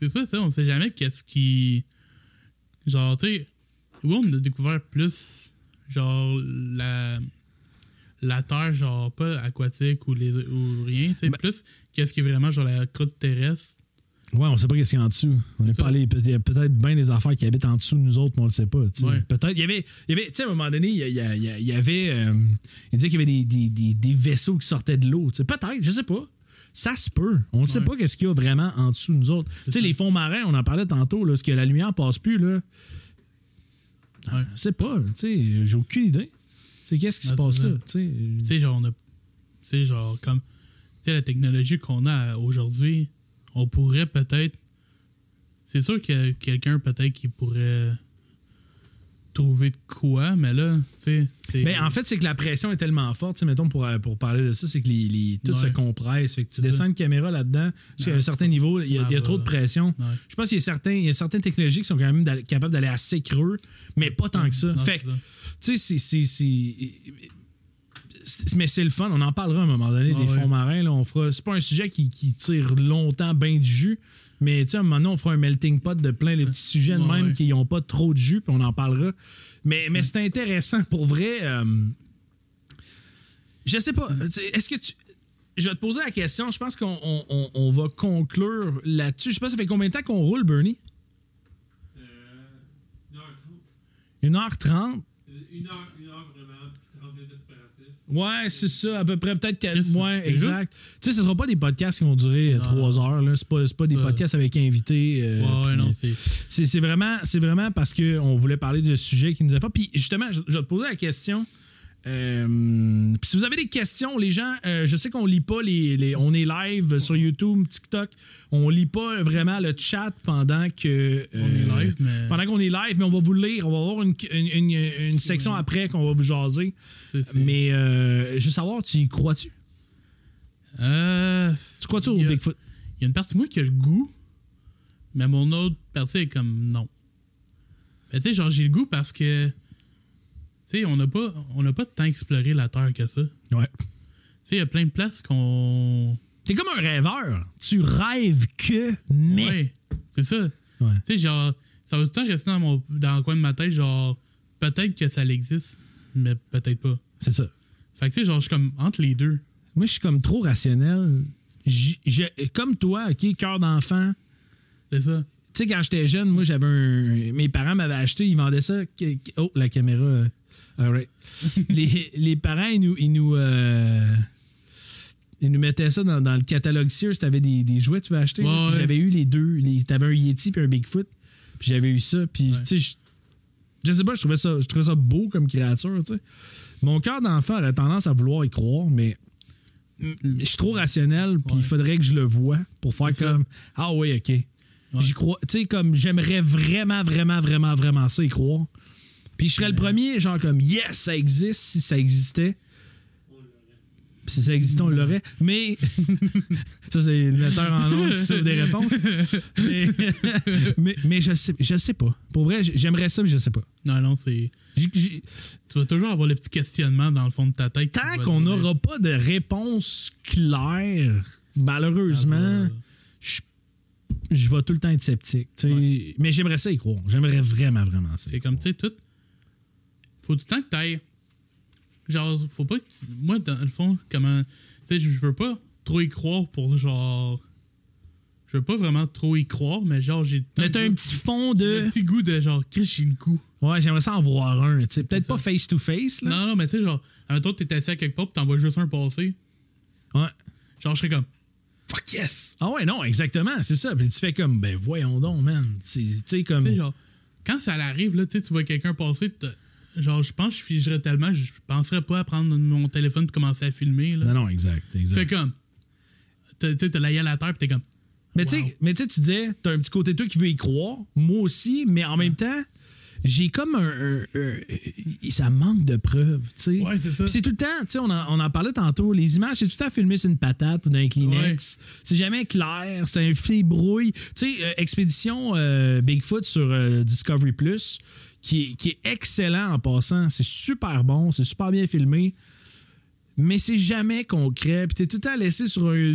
c'est ça, ça, on sait jamais qu'est-ce qui. Genre, tu sais, oui, on a découvert plus, genre, la. La terre, genre, pas aquatique ou, les, ou rien, tu sais, Ben- plus qu'est-ce qui est vraiment, genre, la croûte terrestre. Ouais, on sait pas qu'est-ce qu'il y a en dessous. On est pas allé. Il y a peut-être bien des affaires qui habitent en dessous de nous autres, mais on le sait pas. Ouais. Peut-être. Il y avait. Il y avait tu sais, à un moment donné, il y, avait. euh, il disait qu'il y avait des, des- des- des vaisseaux qui sortaient de l'eau. tu sais. Peut-être, je sais pas. Ça se peut. On ne sait pas qu'est-ce qu'il y a vraiment en dessous de nous autres. Tu sais, les fonds marins, on en parlait tantôt, là, ce que la lumière passe plus, là. Ouais. Je sais pas. Tu sais, j'ai aucune idée. Sais, qu'est-ce qui se passe c'est là? Tu sais, genre, on a. Tu sais, genre, comme. Tu sais, la technologie qu'on a aujourd'hui, on pourrait peut-être. C'est sûr qu'il y a quelqu'un, peut-être, qui pourrait trouver de quoi, mais là, tu sais. c'est- Ben, en fait, c'est que la pression est tellement forte. tu sais, Mettons, pour, euh, pour parler de ça, c'est que les, les- tout Ouais. se compresse. Fait que tu C'est descends ça. une caméra là-dedans, jusqu'à Ouais, un certain niveau, il y a, ça il y a va. trop de pression. Ouais. Je pense qu'il y a, certains, il y a certaines technologies qui sont quand même capables d'aller assez creux, mais pas tant que ça. Non, fait c'est que, ça. Tu sais, c'est- c'est- c'est. c'est- Mais c'est le fun, on en parlera à un moment donné Ah des ouais. fonds marins. Là, on fera. C'est pas un sujet qui, qui tire longtemps bien du jus, mais tu sais, à un moment donné, on fera un melting pot de plein de petits sujets de Ouais, même ouais. qui n'ont pas trop de jus, puis on en parlera. Mais, mais c'est intéressant. Pour vrai, euh, je sais pas. Est-ce que tu. Je vais te poser la question. Je pense qu'on on- va conclure là-dessus. Je sais pas, ça fait combien de temps qu'on roule, Bernie? 1h30. Une heure, une heure vraiment, 30 minutes opératif. Ouais, c'est ça, à peu près, peut-être quatre. Ouais, exact. Tu sais, ce sera pas des podcasts qui vont durer euh, Non. trois heures. Là. C'est pas, c'est pas des podcasts avec invités. euh, Ouais, non, c'est. c'est vraiment, c'est vraiment parce qu'on voulait parler de sujets qui nous a fait. Puis justement, je, je vais te poser la question. Euh, puis si vous avez des questions, les gens, euh, je sais qu'on lit pas les, les- On est live sur YouTube, TikTok. On lit pas vraiment le chat pendant que. On est euh, live, mais. Pendant qu'on est live, mais on va vous le lire. On va avoir une, une- une- une section après qu'on va vous jaser. Mais euh, je veux savoir, tu y crois-tu? Euh. Tu crois-tu au Bigfoot? Il y a une partie de moi qui a le goût, mais mon autre partie est comme non. Mais tu sais, genre, j'ai le goût parce que. Tu sais, on n'a pas, on n'a pas tant exploré la Terre que ça. Tu Ouais. sais, il y a plein de places qu'on. T'es comme un rêveur. Tu rêves que, mais. Ouais, c'est ça. Ouais. Tu sais, genre, ça va tout le temps rester dans, mon, dans le coin de ma tête, genre, peut-être que ça existe, mais peut-être pas. C'est ça. Fait que tu sais, genre, je suis comme entre les deux. Moi, je suis comme trop rationnel. J- comme toi, OK, cœur d'enfant. C'est ça. Tu sais, quand j'étais jeune, moi, j'avais un. Mes parents m'avaient acheté, ils vendaient ça. Oh, la caméra. All right. les, les parents, ils nous. Ils nous, euh, ils nous mettaient ça dans, dans le catalogue Sears. T'avais des, des jouets que tu veux acheter. Ouais, ouais. J'avais eu les deux. Les, T'avais un Yeti puis un Bigfoot. Puis j'avais eu ça. Puis, Ouais. tu sais, je- je sais pas, je trouvais, ça, je trouvais ça beau comme créature, tu sais. Mon cœur d'enfant aurait tendance à vouloir y croire, mais je suis trop rationnel, puis il faudrait que je le vois pour faire ça. comme Ah oui, OK. J'y crois. Tu sais, comme j'aimerais vraiment, vraiment, vraiment, vraiment ça y croire. Puis je serais le premier, genre comme Yes, ça existe si ça existait. Si ça existait, on l'aurait. Mais ça, c'est le metteur en nom qui sauve des réponses. Mais, mais, mais je sais, je sais pas. Pour vrai, j'aimerais ça, mais je sais pas. Non, non, c'est. Tu vas toujours avoir le petit questionnement dans le fond de ta tête. tant qu'on n'aura pas de réponse claire, malheureusement, Ah, je, je vais tout le temps être sceptique. Mais j'aimerais ça y croire. J'aimerais vraiment, vraiment ça. C'est comme, tu sais, tout. Faut tout le temps que t'ailles. Genre, faut pas que. tu- Moi, dans le fond, comment. Tu sais, je veux pas trop y croire pour genre. Je veux pas vraiment trop y croire, mais genre, j'ai. le temps Mais t'as un petit fond de. Un petit goût de genre, Chris, j'ai le goût. Ouais, j'aimerais ça en voir un. tu sais. Peut-être pas face-to-face. là. Non, non, mais tu sais, genre, toi, t'es assis à quelque part, pis t'en vois juste un passer. Ouais. Genre, je serais comme. Fuck yes! Ah ouais, non, exactement. C'est ça. Puis tu fais comme, ben voyons donc, man. Tu sais, comme. Tu sais, genre, quand ça arrive, là, tu sais, tu vois quelqu'un passer, t'as- genre, je pense que je figerais tellement, je penserais pas à prendre mon téléphone et commencer à filmer, là. Non, non, exact. Exact. fais comme. t'as- Tu sais, t'as la gueule à terre, pis t'es comme. Mais tu Wow. sais, mais tu sais, tu disais, t'as un petit côté de toi qui veut y croire. Moi aussi, mais en même temps, j'ai comme un. un- un- ça manque de preuves, tu sais. Ouais, c'est ça. Puis C'est tout le temps, tu sais, on, en- on en parlait tantôt, les images, c'est tout le temps filmé sur une patate ou dans un Kleenex. C'est jamais clair, c'est un fibrouille. Tu sais, euh, Expédition euh, Bigfoot sur euh, Discovery Plus, qui, est- qui est excellent en passant. C'est super bon, c'est super bien filmé. Mais c'est jamais concret. Puis t'es tout le temps laissé sur un.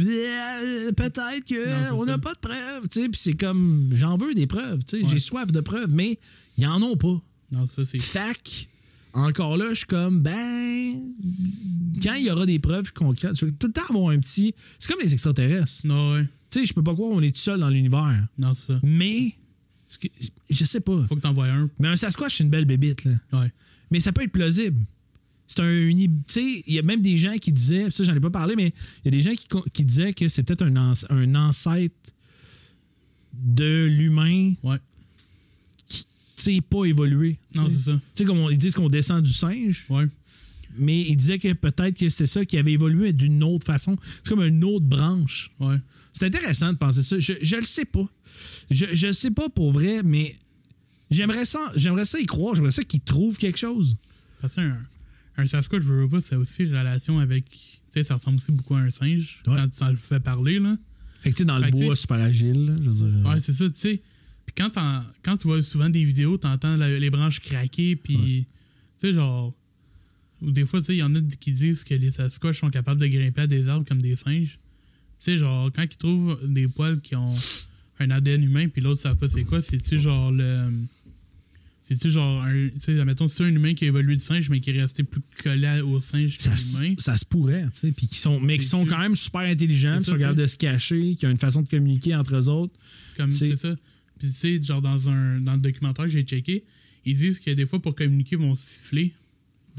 Peut-être que Non, on n'a pas de preuves. tu sais. Puis c'est comme. J'en veux des preuves. tu sais. Ouais. J'ai soif de preuves, mais ils en ont pas. Non, ça, c'est. Fac, encore là, je suis comme, ben, quand il y aura des preuves concrètes, je vais tout le temps avoir un petit. C'est comme les extraterrestres. Non, ouais. Tu sais, je peux pas croire qu'on est tout seul dans l'univers. Non, c'est ça. Mais, je sais pas. Faut que t'en vois un. Mais un Sasquatch, c'est une belle bébite, là. Ouais. Mais ça peut être plausible. C'est un Tu sais, il y a même des gens qui disaient, ça, j'en ai pas parlé, mais il y a des gens qui, qui disaient que c'est peut-être un, anc- un ancêtre de l'humain Ouais. qui, tu sais, pas évolué. Non, c'est ça. Tu sais, comme on- ils disent qu'on descend du singe, Ouais. Mais ils disaient que peut-être que c'était ça qui avait évolué d'une autre façon. C'est comme une autre branche. Ouais. C'est intéressant de penser ça. Je, je le sais pas. Je, je le sais pas pour vrai, mais j'aimerais ça, j'aimerais ça y croire. J'aimerais ça qu'ils trouvent quelque chose. Parce que un, un Sasquatch, je veux pas, c'est aussi une relation avec. Tu sais, ça ressemble aussi beaucoup à un singe. Ouais. Quand tu en le fais parler, là. Fait que tu sais, dans le Fait bois, super agile. là, je veux dire. Ouais, c'est ça, tu sais. Puis quand, quand tu vois souvent des vidéos, t'entends les branches craquer, puis. Tu sais, genre. Ou des fois, tu sais, il y en a qui disent que les Sasquatch sont capables de grimper à des arbres comme des singes. Tu sais, genre, quand ils trouvent des poils qui ont un ADN humain, puis l'autre, savent pas c'est quoi, c'est-tu genre le. C'est-tu genre un. Tu sais, admettons, c'est un humain qui a évolué du singe, mais qui est resté plus collé au singe que l'humain? ça se pourrait, tu sais. Puis qui sont, mais qui sont quand même super intelligents, qui sont capables de se cacher, qui ont une façon de communiquer entre eux autres. Comme c'est ça. Puis tu sais, genre dans un dans le documentaire que j'ai checké, ils disent que des fois pour communiquer, ils vont siffler.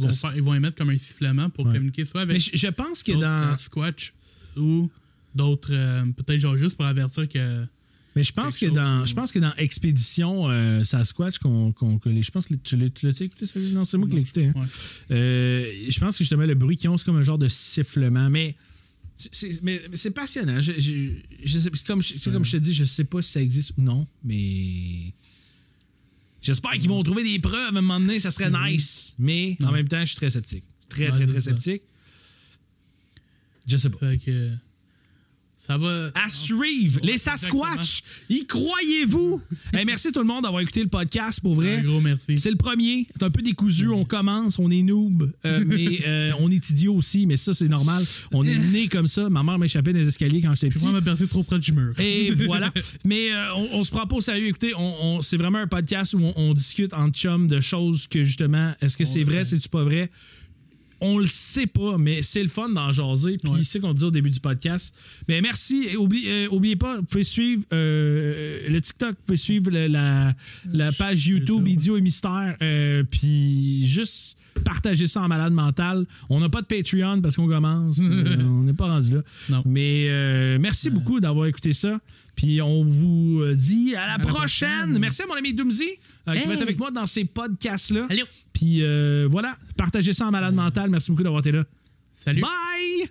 Ils vont, Ça se- faire- ils vont émettre comme un sifflement pour Ouais. communiquer soit avec Mais je, je pense que dans. Sasquatch ou d'autres euh, peut-être genre juste pour avertir que Mais je pense que dans, je pense que dans Expédition euh, Sasquatch, qu'on, les- je pense que tu l'as, écouté, celui Non, c'est moi qui l'ai écouté. hein. Ouais. Euh, je pense que justement, le bruit qu'ils ont, c'est comme un genre de sifflement. Mais c'est, mais, mais c'est passionnant. Je, je, je sais, c'est comme, je- comme je te dis, je sais pas si ça existe ou non, mais. J'espère qu'ils vont trouver des preuves à un moment donné, ça serait nice. Mais en même temps, je suis très sceptique. Très, Ouais, très, très ça. sceptique. Je sais pas. fait que ça va À suivre, Ouais, les Sasquatch, y croyez-vous? Hey, merci tout le monde d'avoir écouté le podcast pour vrai. Un gros merci. C'est le premier. C'est un peu décousu. On commence, on est noob, euh, mais euh, on est idiot aussi, mais ça, c'est normal. On est né comme ça. Ma mère m'échappait des escaliers quand j'étais petit. moi, ma trop près du mur. Et voilà. Mais euh, on, on se prend pas au sérieux. Écoutez, on, on- c'est vraiment un podcast où on, on discute en chum de choses que justement, est-ce que c'est vrai, c'est-tu pas vrai? On le sait pas, mais c'est le fun d'en jaser. Puis Ouais. c'est ce qu'on dit au début du podcast. Mais merci. Et oublie- euh, oubliez pas, vous pouvez suivre euh, le TikTok, vous pouvez suivre le- la, la page YouTube. Idiot et Mystère. euh, puis juste partager ça en malade mental. On n'a pas de Patreon parce qu'on commence. On n'est pas rendu là. Non. Mais euh, merci beaucoup d'avoir écouté ça. Puis on vous dit à la, prochaine. prochaine. Merci à mon ami Doomsy euh, qui va Hey. être avec moi dans ces podcasts-là. Allô. Puis euh, voilà, partagez ça en malade mental. Merci beaucoup d'avoir été là. Salut. Bye!